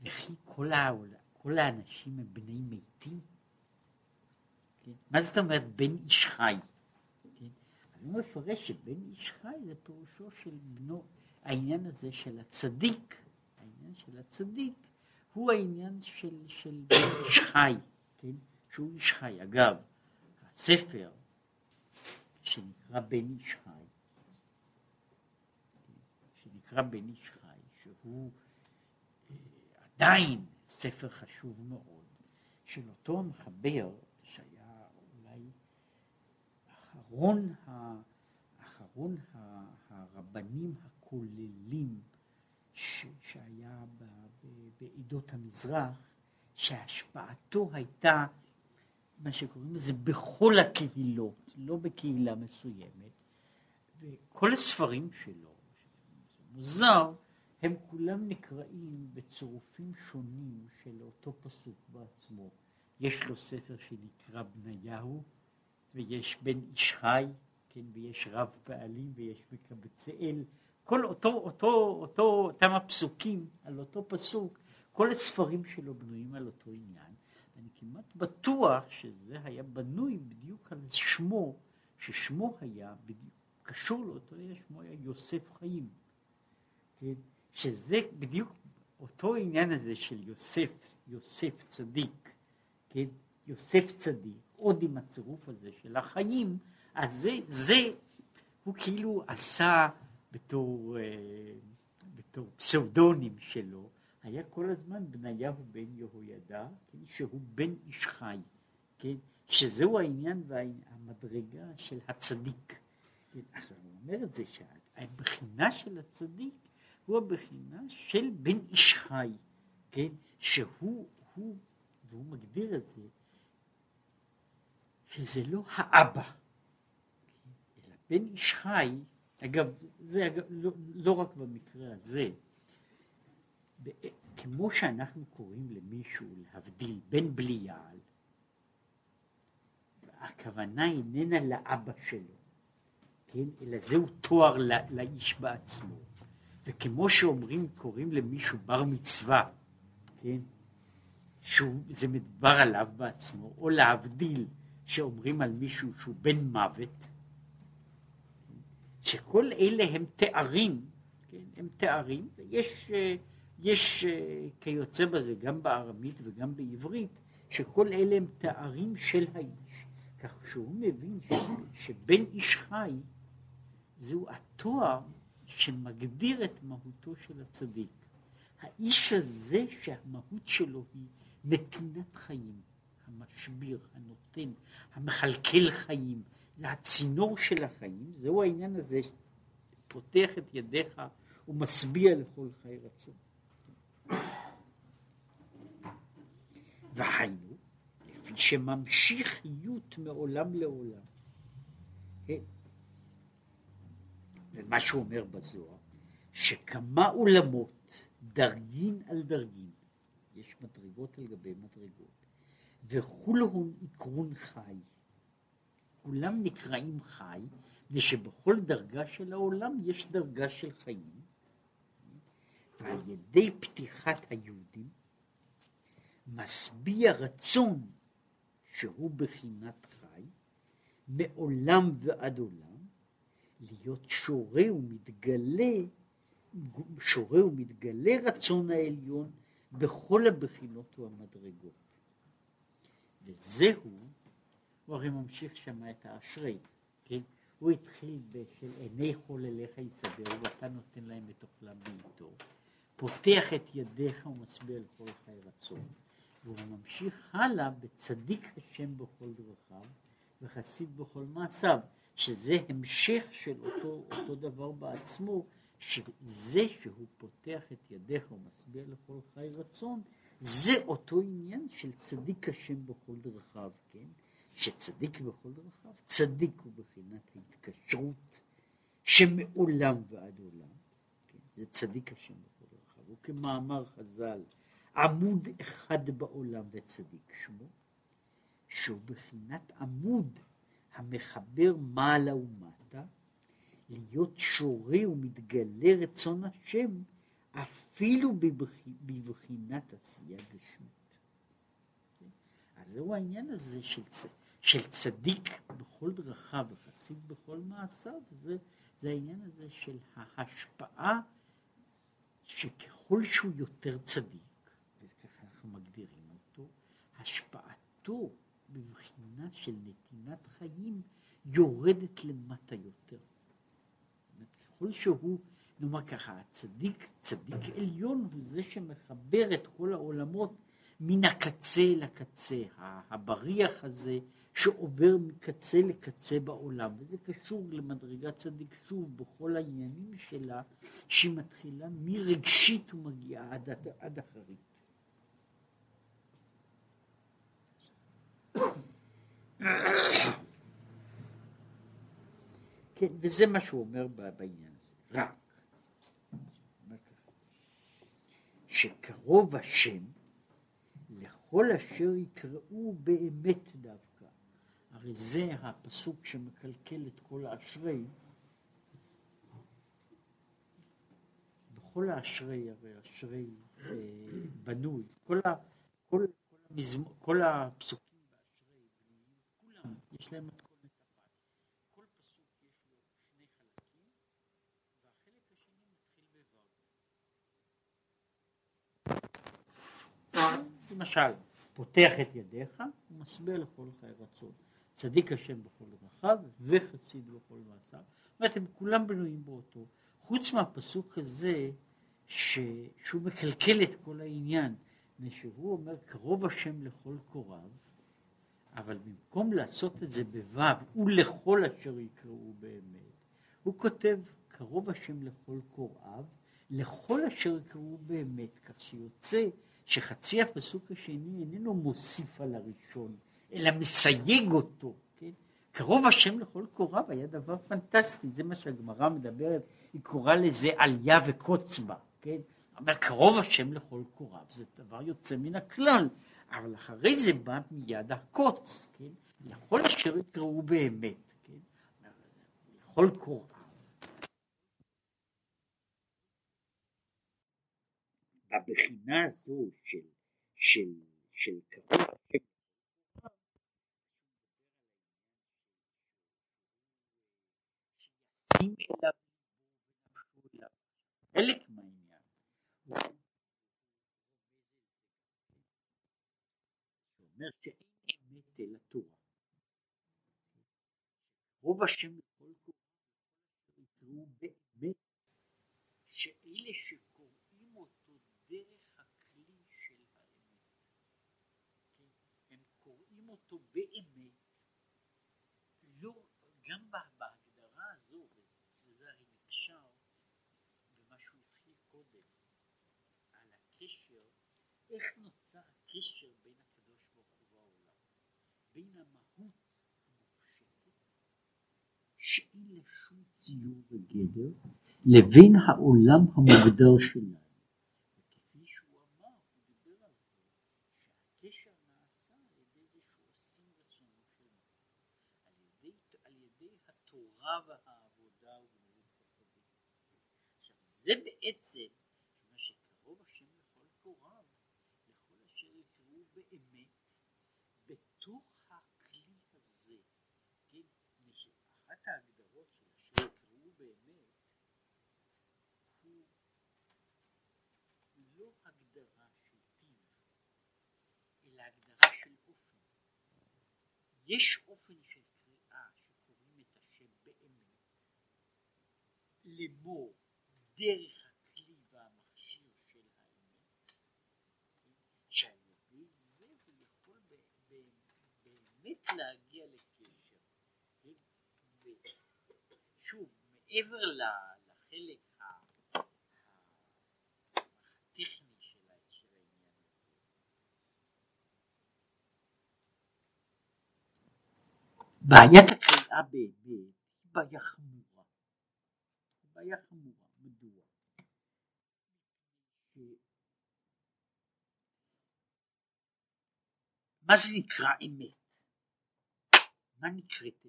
וכי כל, העול, כל האנשים הם בני מתים? כן? מה זאת אומרת בן איש חי? אז מפרש שבן איש חי זה פירושו של בנו, העניין הזה של הצדיק, העניין של הצדיק הוא העניין של, של בן איש חי, כן? שהוא איש חי. אגב, הספר שנקרא בן איש חי? שנקרא בן איש חי, שהוא עדיין ספר חשוב מאוד, של אותו מחבר שהיה אולי אחרון, אחרון הרבנים הכוללים ש, שהיה ב, ב, בעדות המזרח, שהשפעתו הייתה מה שקוראים לזה בכל הקהילות, לא בקהילה מסוימת, וכל הספרים שלו, מוזר, הם כולם נקראים בצירופים שונים של אותו פסוק בעצמו. יש לו ספר שנקרא בניהו, ויש בן איש חי, כן, ויש רב פעלים, ויש מקבצאל. כל אותו, אותו, אותו, אותם הפסוקים על אותו פסוק, כל הספרים שלו בנויים על אותו עניין. אני כמעט בטוח שזה היה בנוי בדיוק על שמו, ששמו היה בדיוק, קשור לאותו, שמו היה יוסף חיים. כן? שזה בדיוק אותו עניין הזה של יוסף, יוסף צדיק, כן? יוסף צדיק, עוד עם הצירוף הזה של החיים, אז זה, זה הוא כאילו עשה בתור, אה, בתור פסאודונים שלו, היה כל הזמן בניהו בן יהוידע, כן? שהוא בן איש חי, כן? שזהו העניין והמדרגה של הצדיק. כן? עכשיו הוא אומר את זה שהבחינה של הצדיק הוא הבחינה של בן איש חי, כן? שהוא, הוא, והוא מגדיר את זה, שזה לא האבא, אלא בן איש חי אגב, זה אגב, לא, לא רק במקרה הזה, כמו שאנחנו קוראים למישהו להבדיל בין בליעל, הכוונה איננה לאבא שלו, כן? אלא זהו תואר לא, לאיש בעצמו. וכמו שאומרים, קוראים למישהו בר מצווה, כן? שזה מדבר עליו בעצמו, או להבדיל שאומרים על מישהו שהוא בן מוות, שכל אלה הם תארים, כן? הם תארים, ויש יש כיוצא בזה גם בארמית וגם בעברית, שכל אלה הם תארים של האיש, כך שהוא מבין ש, שבן איש חי זהו התואר שמגדיר את מהותו של הצדיק. האיש הזה שהמהות שלו היא נתינת חיים, המשביר, הנותן, המכלכל חיים, זה הצינור של החיים, זהו העניין הזה, פותח את ידיך ומשביע לכל חי רצון. והיינו, לפי שממשיך חיות מעולם לעולם. כן? ומה שהוא אומר בזוהר, שכמה עולמות דרגין על דרגין, יש מדרגות על גבי מדרגות, וכולהון עקרון חי. כולם נקראים חי, מפני שבכל דרגה של העולם יש דרגה של חיים, ועל ידי פתיחת היהודים משביע רצון שהוא בחינת חי, מעולם ועד עולם, להיות שורה ומתגלה, שורה ומתגלה רצון העליון בכל הבחינות והמדרגות. וזהו, הוא הרי ממשיך שם את האשרי, כן? הוא התחיל בשל עיני חול אליך יסבר, ואתה נותן להם את אוכלם בעיתו. פותח את ידיך ומשביע לכל חי רצון. והוא ממשיך הלאה בצדיק השם בכל דרכיו וחסיד בכל מעשיו, שזה המשך של אותו, אותו דבר בעצמו, שזה שהוא פותח את ידיך ומשביע לכל חי רצון, זה אותו עניין של צדיק השם בכל דרכיו, כן? שצדיק בכל דרכיו, צדיק הוא בחינת ההתקשרות שמעולם ועד עולם, כן? זה צדיק השם בכל דרכיו, הוא כמאמר חז"ל, עמוד אחד בעולם וצדיק שמו, שהוא בחינת עמוד המחבר מעלה ומטה, להיות שורה ומתגלה רצון השם אפילו בבחינת עשייה גשמית. אז זהו העניין הזה של. של צדיק בכל דרכיו וחסיד בכל מעשיו, זה, זה העניין הזה של ההשפעה שככל שהוא יותר צדיק, אנחנו מגדירים אותו, השפעתו בבחינה של נתינת חיים יורדת למטה יותר. ככל שהוא, נאמר ככה, הצדיק, צדיק עליון הוא זה שמחבר את כל העולמות מן הקצה אל הקצה, הבריח הזה שעובר מקצה לקצה בעולם, וזה קשור למדרגת צדיק שוב בכל העניינים שלה, שהיא מתחילה מרגשית ומגיעה עד, עד, עד אחרית. כן, וזה מה שהוא אומר בעניין הזה, רק. שקרוב השם לכל אשר יקראו באמת דווקא. הרי זה הפסוק שמקלקל את כל האשרי. בכל האשרי, הרי אשרי אה, בנוי, כל, ה, כל, כל, המזמור, כל הפסוקים יש להם מתכונת אחת. כל פסוק יש לו שני חלקים, והחלק השני מתחיל בו'. למשל, פותח את ידיך ומשביע לכל חי רצון. צדיק השם בכל דרכיו וחסיד בכל מעשיו. זאת אומרת, הם כולם בנויים באותו. חוץ מהפסוק הזה, ש... שהוא מקלקל את כל העניין, שהוא אומר, קרוב השם לכל קוריו, אבל במקום לעשות את זה בו' ולכל אשר יקראו באמת, הוא כותב קרוב השם לכל קוראיו, לכל אשר יקראו באמת, כך שיוצא שחצי הפסוק השני איננו מוסיף על הראשון, אלא מסייג אותו, כן? קרוב השם לכל קוריו היה דבר פנטסטי, זה מה שהגמרא מדברת, היא קוראה לזה עלייה וקוץ בה, כן? אבל קרוב השם לכל קוריו, זה דבר יוצא מן הכלל, אבל אחרי זה בא מיד הקוץ, כן? לכל אשר יקראו באמת, כן? לכל קוריו. בבחינה הזו של, של, של השם חלק מהעניין. אומר שאין אמת אל התורה. רוב השם לכל קורא יקראו באמת שאלה שקוראים אותו דרך הכלי של האמת. כן? הם קוראים אותו באמת, לא, גם בהגדרה הזו, וזה הרי נקשר במה שהוא התחיל קודם, על הקשר, איך נוצר הקשר בין הקדוש ברוך הוא והעולם, בין המהות המופשטת, שאין לה שום ציור וגדר, לבין העולם המוגדר שלנו. וכפי שהוא אמר, הוא דיבר על זה, שהקשר נעשה על ידי זה שעושים רצונו של על ידי, על ידי התורה והעבודה וגמילות חסדים. עכשיו זה בעצם מה שקרוב השם לכל קוריו, לכל אשר יקראו באמת, בתוך הכלי הזה, כן, אחת ההגדרות של אשר יקראו באמת, הוא לא הגדרה של טיב, אלא הגדרה של אופן. יש אופן של קריאה שקוראים את השם באמת, לאמור דרך הכלי והמכשיר של האמת, שעל ידי זה הוא יכול באמת להגיע לקשר. שוב, מעבר לחלק הטכני של העניין הזה, בעיית הקריאה באמת היא בעיה חמורה. בעיה חמורה. מדוע? מה זה נקרא אמת? מה נקראת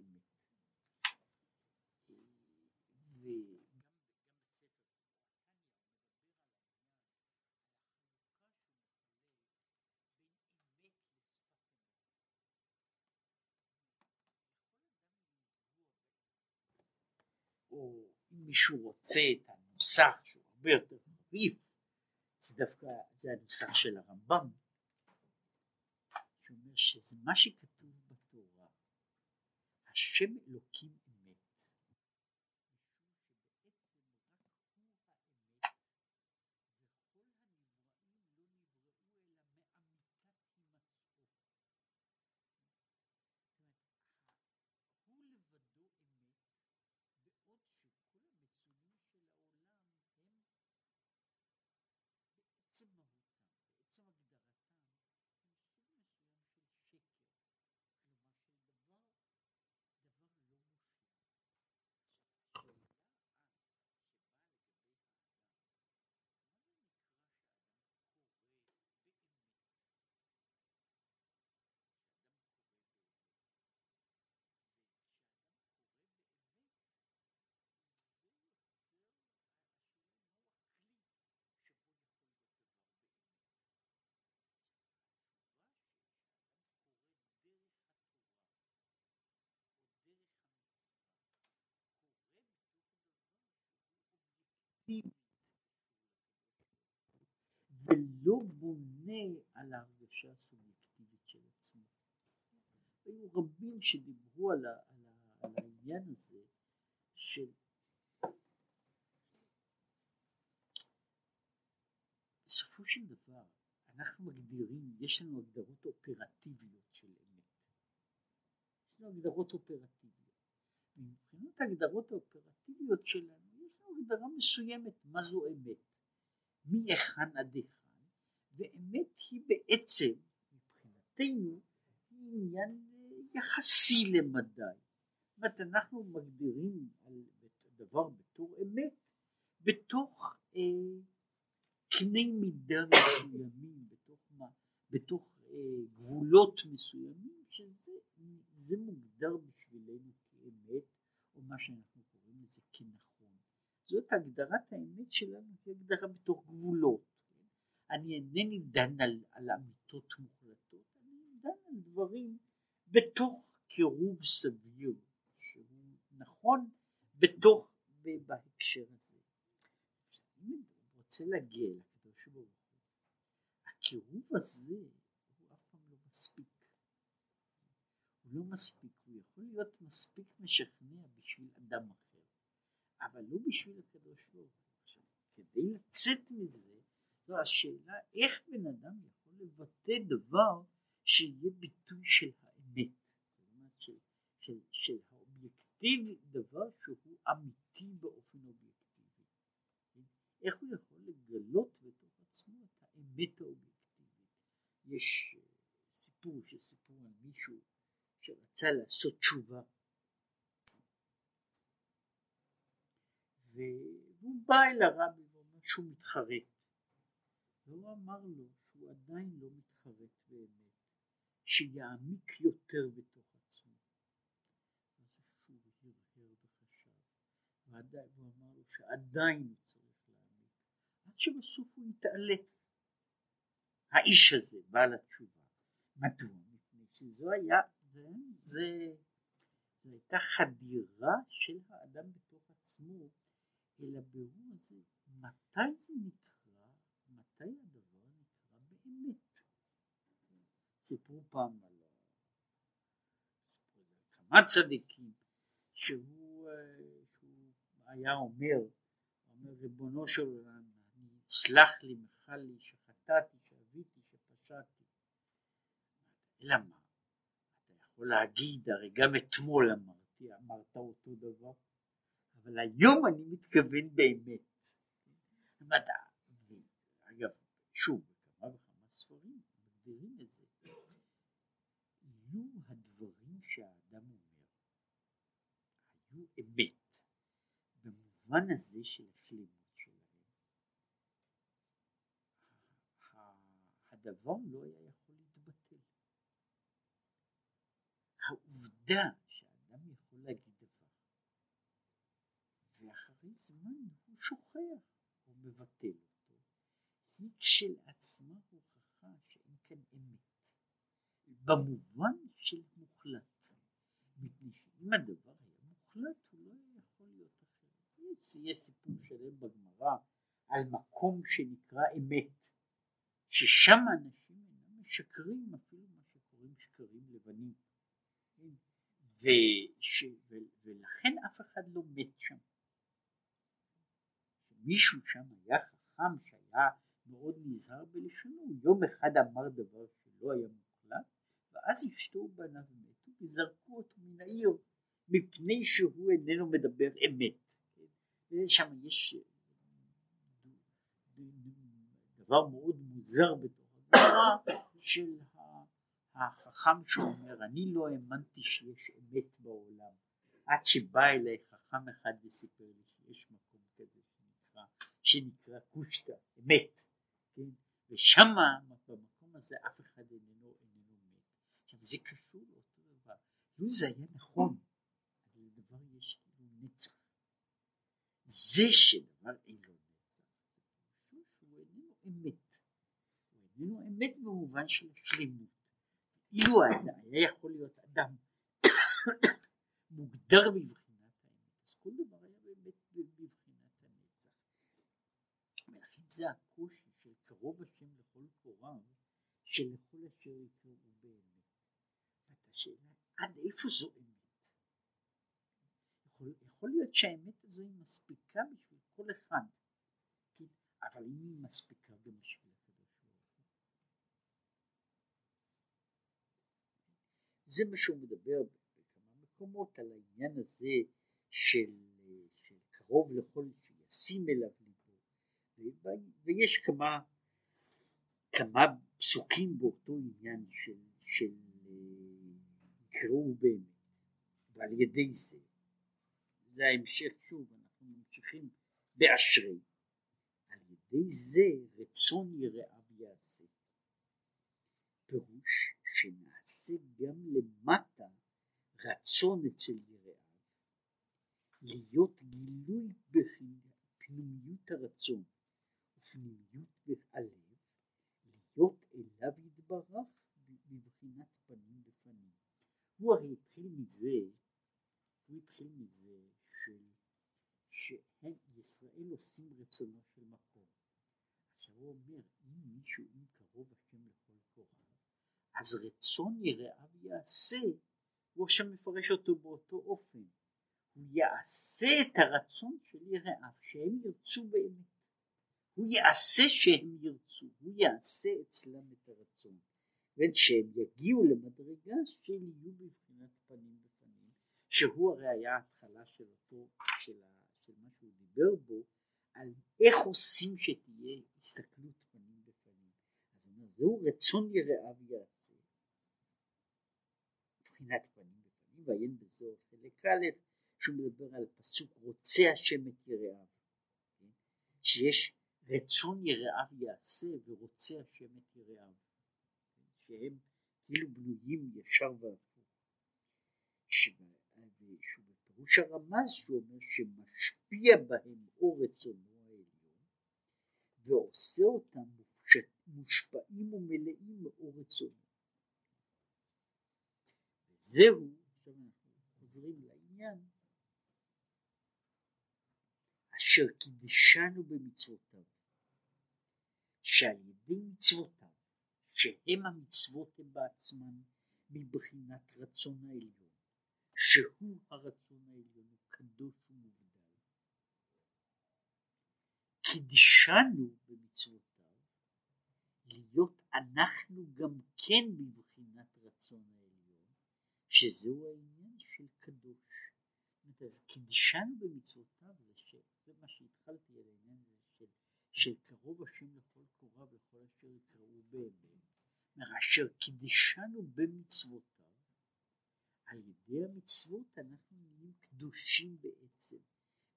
מישהו רוצה את הנוסח שהוא הרבה יותר חריף, זה דווקא, זה הנוסח של הרמב"ם, שאומר שזה מה שכתוב בתורה, השם אלוקים אובייקטיבית ולא בונה על ההרגשה הסובייקטיבית של עצמו. היו רבים שדיברו על, ה, על, ה, על העניין הזה של בסופו של דבר אנחנו מגדירים, יש לנו הגדרות אופרטיביות של אמת. יש לנו הגדרות אופרטיביות. מבחינת ההגדרות האופרטיביות שלנו הגדרה מסוימת מה זו אמת, מהיכן עד היכן, ואמת היא בעצם מבחינתנו עניין יחסי למדי, זאת אומרת, אנחנו מגדירים על דבר בתור אמת, בתוך אה, קני מידה מסוימים, בתוך, מה, בתוך אה, גבולות מסוימים, שזה מוגדר בשבילנו כאמת, או מה שאנחנו קוראים לזה כנכון. זאת הגדרת האמת שלנו, היא הגדרה בתוך גבולות. אני אינני דן על, על אמיתות מוחלטות, אני דן על דברים בתוך קירוב סביר, שהוא נכון בתוך, בהקשר הזה. אני רוצה להגיע לקדוש ברוך הוא, הקירוב הזה הוא אף פעם לא מספיק. הוא לא מספיק, הוא יכול להיות מספיק משכנע בשביל אדם אחר, אבל לא בשביל הקדוש ברוך הוא. כדי לצאת מזה, זו השאלה איך בן אדם יכול לבטא דבר שיהיה ביטוי של האמת, של, של, של האובייקטיבי, דבר שהוא אמיתי באופן אובייקטיבי. איך הוא יכול לגלות בתוך עצמו את האמת האובייקטיבית? יש אה, סיפור שסיפור על מישהו שרצה לעשות תשובה והוא בא אל הרבי ואומר שהוא מתחרט והוא אמר לו שהוא עדיין לא מתחרט באמת, שיעמיק יותר בתוך עצמו. אז הוא הרהר וחשב, והוא אמר לו שעדיין הוא צריך להעמיק, עד שבסוף הוא יתעלף. האיש הזה, בעל התשובה. מדוע? מפני שזו היה, זה, זה, זו הייתה חדירה של האדם בתוך עצמו אל הבירור הזה, מתי זה נקרא מתי הדבר נקרא באמת? סיפרו פעם על כמה צדיקים אה, שהוא היה אומר, אומר ריבונו של עולם, סלח לי, מחל לי, שחטאתי, שאביתי, שפשעתי. אלא מה? אתה יכול להגיד, הרי גם אתמול אמרתי, אמרת אותו דבר, אבל היום אני מתכוון באמת. מדע, שוב, בכמה וכמה ספרים מגדירים את זה. יהיו הדברים שהאדם אומר, היו אמת, במובן הזה של השלמות שלהם, הדבר לא היה יכול להתבטל. העובדה שאדם יכול להגיד דבר, ואחרי זמן שוכח, הוא מבטל. היא כשלעצמה הוכחה שאין כאן אמת, במובן של מוחלט, מפני שאם הדבר היה מוחלט הוא לא יכול להיות אחר. יש סיפור שלם בגמרא על מקום שנקרא אמת, ששם אנשים אינם משקרים אפילו מה שקוראים שקרים לבנים. וש, ו, ולכן אף אחד לא מת שם. מישהו שם היה חכם שהיה מאוד נזהר בלשונו, יום אחד אמר דבר שלא היה מוחלט, ואז אשתו ובניו מתו וזרקו אותו מן העיר, מפני שהוא איננו מדבר אמת. ושם יש דבר מאוד מוזר בתוך הגמרא של החכם שאומר אני לא האמנתי שיש אמת בעולם. עד שבא אליי חכם אחד וסיפר לי שיש מקום שנקרא, קושטא, אמת. כן? ושם במקום הזה אף אחד איננו איננו מת. עכשיו זה קשור לאותו דבר. לו זה היה נכון, אבל לדבר יש כאילו נצח. זה שדבר אין לו נצח, זה שהוא איננו אמת. הוא איננו אמת במובן של שלמות. אילו האדם היה יכול להיות אדם מוגדר בבחינת האמת, אז כל דבר היה באמת בבחינת הנצח. ולכן זה הקושי קרוב השם לכל קוריו, שלכל אשר יקראו באמת. השאלה, עד איפה זו אמת? יכול, יכול להיות שהאמת הזו היא מספיקה בשביל כל אחד, כן? אבל אם היא מספיקה גם בשביל הקדוש ברוך הוא. זה מה שהוא מדבר בכמה מקומות על העניין הזה של, של קרוב לכל שישים אליו ויש כמה כמה פסוקים באותו עניין של, של יקראו באמת. ועל ידי זה, זה ההמשך שוב, אנחנו ממשיכים באשרי, על ידי זה רצון יראיו יעשה. פירוש שנעשה גם למטה רצון אצל יראיו, להיות גילוי בפנימיות הרצון ופנימיות הלב, להיות אליו יתברך בבחינת פנים בפנים. הוא הרי התחיל מזה, הוא התחיל מזה של, שהם ישראל עושים רצונו של מקום. עכשיו הוא אומר, אם מישהו, אם קרוב השם לכל כוחו, אז רצון יראיו יעשה, הוא עכשיו מפרש אותו באותו אופן. הוא יעשה את הרצון של יראיו, שהם ירצו באמת. הוא יעשה שהם ירצו, הוא יעשה אצלם את הרצון. ושהם יגיעו למדרגה שהם יהיו בבחינת פנים בפנים, שהוא הרי היה ההתחלה של אותו, של, של מה שהוא דיבר בו, על איך עושים שתהיה הסתכלות פנים בפנים. אז הוא אומר, זהו רצון יראיו יעשה. מבחינת פנים בפנים, ועיין בזוהר חלק א', שהוא מדבר על פסוק רוצה השם את יראיו. כן? שיש רצון יראיו יעשה ורוצה השם את יראיו. שהם כאילו בנויים ישר והפוך. שבפירוש הרמז שהוא אומר שמשפיע בהם אור רצונו העליון ועושה אותם מושפעים ומלאים מאור רצונו. וזהו, עכשיו אנחנו חוזרים לעניין, אשר קידשנו במצוותיו, שעל ידי מצוותיו שהם המצוות הם בעצמן מבחינת רצון העליון, שהוא הרצון העליון הוא קדוש ומובדל. קידשנו במצוותיו להיות אנחנו גם כן בבחינת רצון העליון, שזהו העניין של קדוש. אז קידשנו במצוותיו זה, ש... מה שהתחלתי על העניין הזה של, של קרוב השם לכל קורה וכל אשר יקראו באמת. אשר קידשנו במצוותיו, על ידי המצוות אנחנו נהיים קדושים בעצם,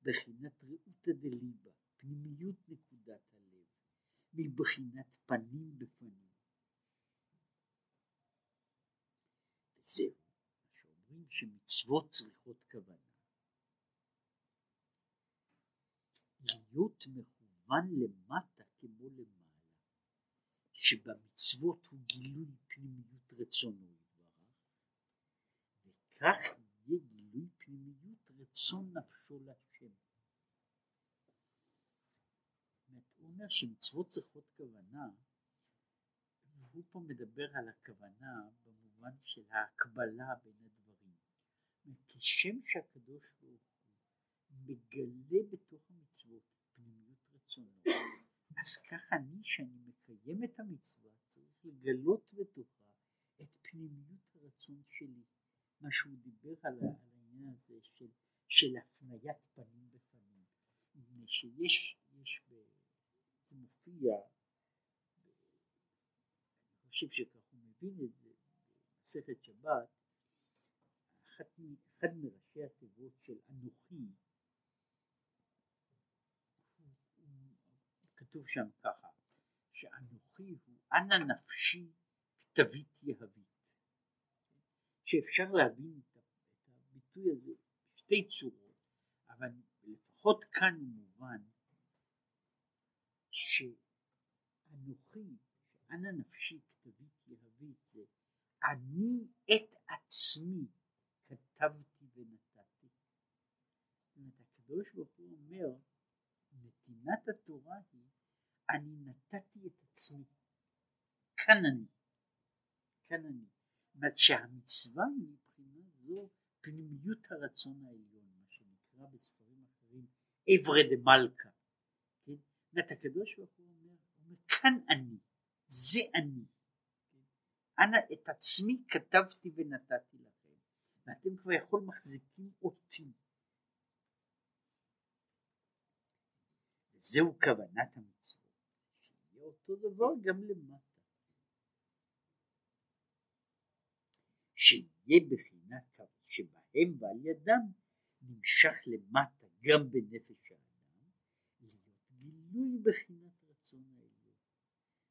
בחינת רעותא דליבה, פנימיות נקודת הלב, מבחינת פנים בפנים. וזהו, מה שאומרים שמצוות צריכות כוונה. להיות מכוון למטה כמו למטה. שבמצוות הוא גילוי פנימיות רצונו יתברך, וכך יהיה גילוי פנימיות רצון נפשו להשם. הוא אומר שמצוות צריכות כוונה, והוא פה מדבר על הכוונה במובן של ההקבלה בין הדברים. כשם שהקדוש ברוך הוא מגלה בתוך המצוות פנימיות רצונו, אז ככה אני שאני מקיים את המצווה צריך לגלות בתוכה את פנימיות הרצון שלי, מה שהוא דיבר על העניין הזה של, של הפניית פנים בפנים, מפני שיש, יש, זה מופיע, אני חושב שכך הוא מבין את זה, במסכת שבת, אחד מראשי התיבות של אנוכי כתוב שם ככה, שאנוכי הוא אנא נפשי כתבית יהבית. שאפשר להבין את הביטוי הזה בשתי צורות, אבל לפחות כאן מובן שאנוכי, שאנא נפשי כתבית יהבית זה אני את עצמי כתבתי ונתתי. זאת אומרת הקדוש ברוך הוא אומר נתינת התורה היא אני נתתי את עצמי, כאן אני, כאן אני. זאת שהמצווה מבחינה זו פנימיות הרצון העליון, מה שנקרא בספרים אחרים אברי דה מלכה. כן? זאת הקדוש ברוך הוא אומר, כאן אני, זה אני. כן? אנא את עצמי כתבתי ונתתי לכם, ואתם כבר יכול מחזיקים אותי. וזהו כוונת המצווה. אותו דבר גם למטה. שיהיה בחינת שבהם ועל ידם נמשך למטה גם בנפש האדם להיות גילוי בחינת רצון העליון.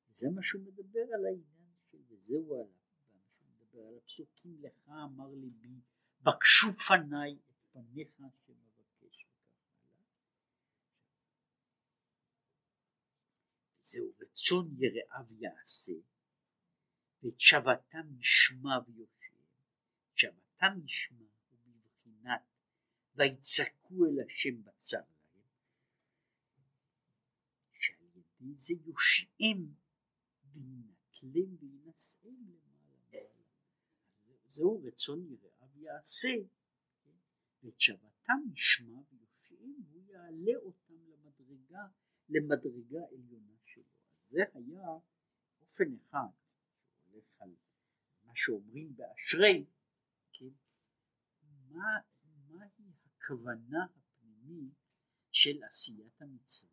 וזה מה שהוא מדבר על העניין של וזהו עליו, שהוא מדבר על הפסוקים לך אמר ליבי בקשו פניי את פניך שמבקש וכך הלאה. זהו רצון יראיו יעשה ואת שבתם ישמע ויושב. שבתם ישמע הוא בבחינת ויצעקו אל השם בצר להם, שעל ידי זה יושיעם וינטלם וינשאם למעלה מעלה. זהו רצון יראיו יעשה? ואת שבתם ישמע ויושיעם והוא יעלה אותם למדרגה, למדרגה עליונה זה היה אופן אחד שהולך על מה שאומרים באשרי, כן? מה, מהי הכוונה הפנימית של עשיית המצווה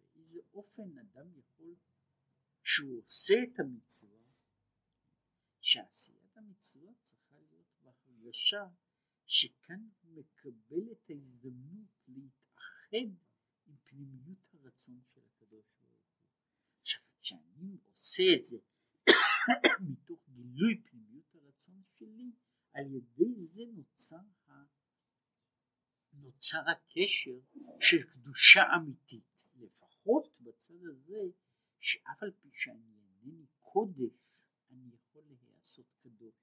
ובאיזה אופן אדם יכול כשהוא עושה את המצווה שעשיית המצווה צריכה להיות בהרגשה שכאן הוא מקבל את ההזדמנות להתאחד עם פנימיות הרצון של הקדוש ברוך הוא. עכשיו כשאני עושה את זה מתוך גילוי פנימיות הרצון שלי על ידי זה נוצר נוצר הקשר של קדושה אמיתית, לפחות בצד הזה, שאף על פי שאני אינני קודש, אני יכול להיעשות קדוש.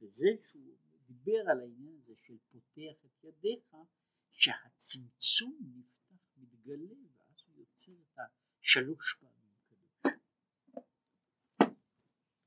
וזה שהוא דיבר על העניין הזה של פותח את ידיך, שהצמצום נפתח, מתגלה, ואז הוא יוצר את השלוש פעמים.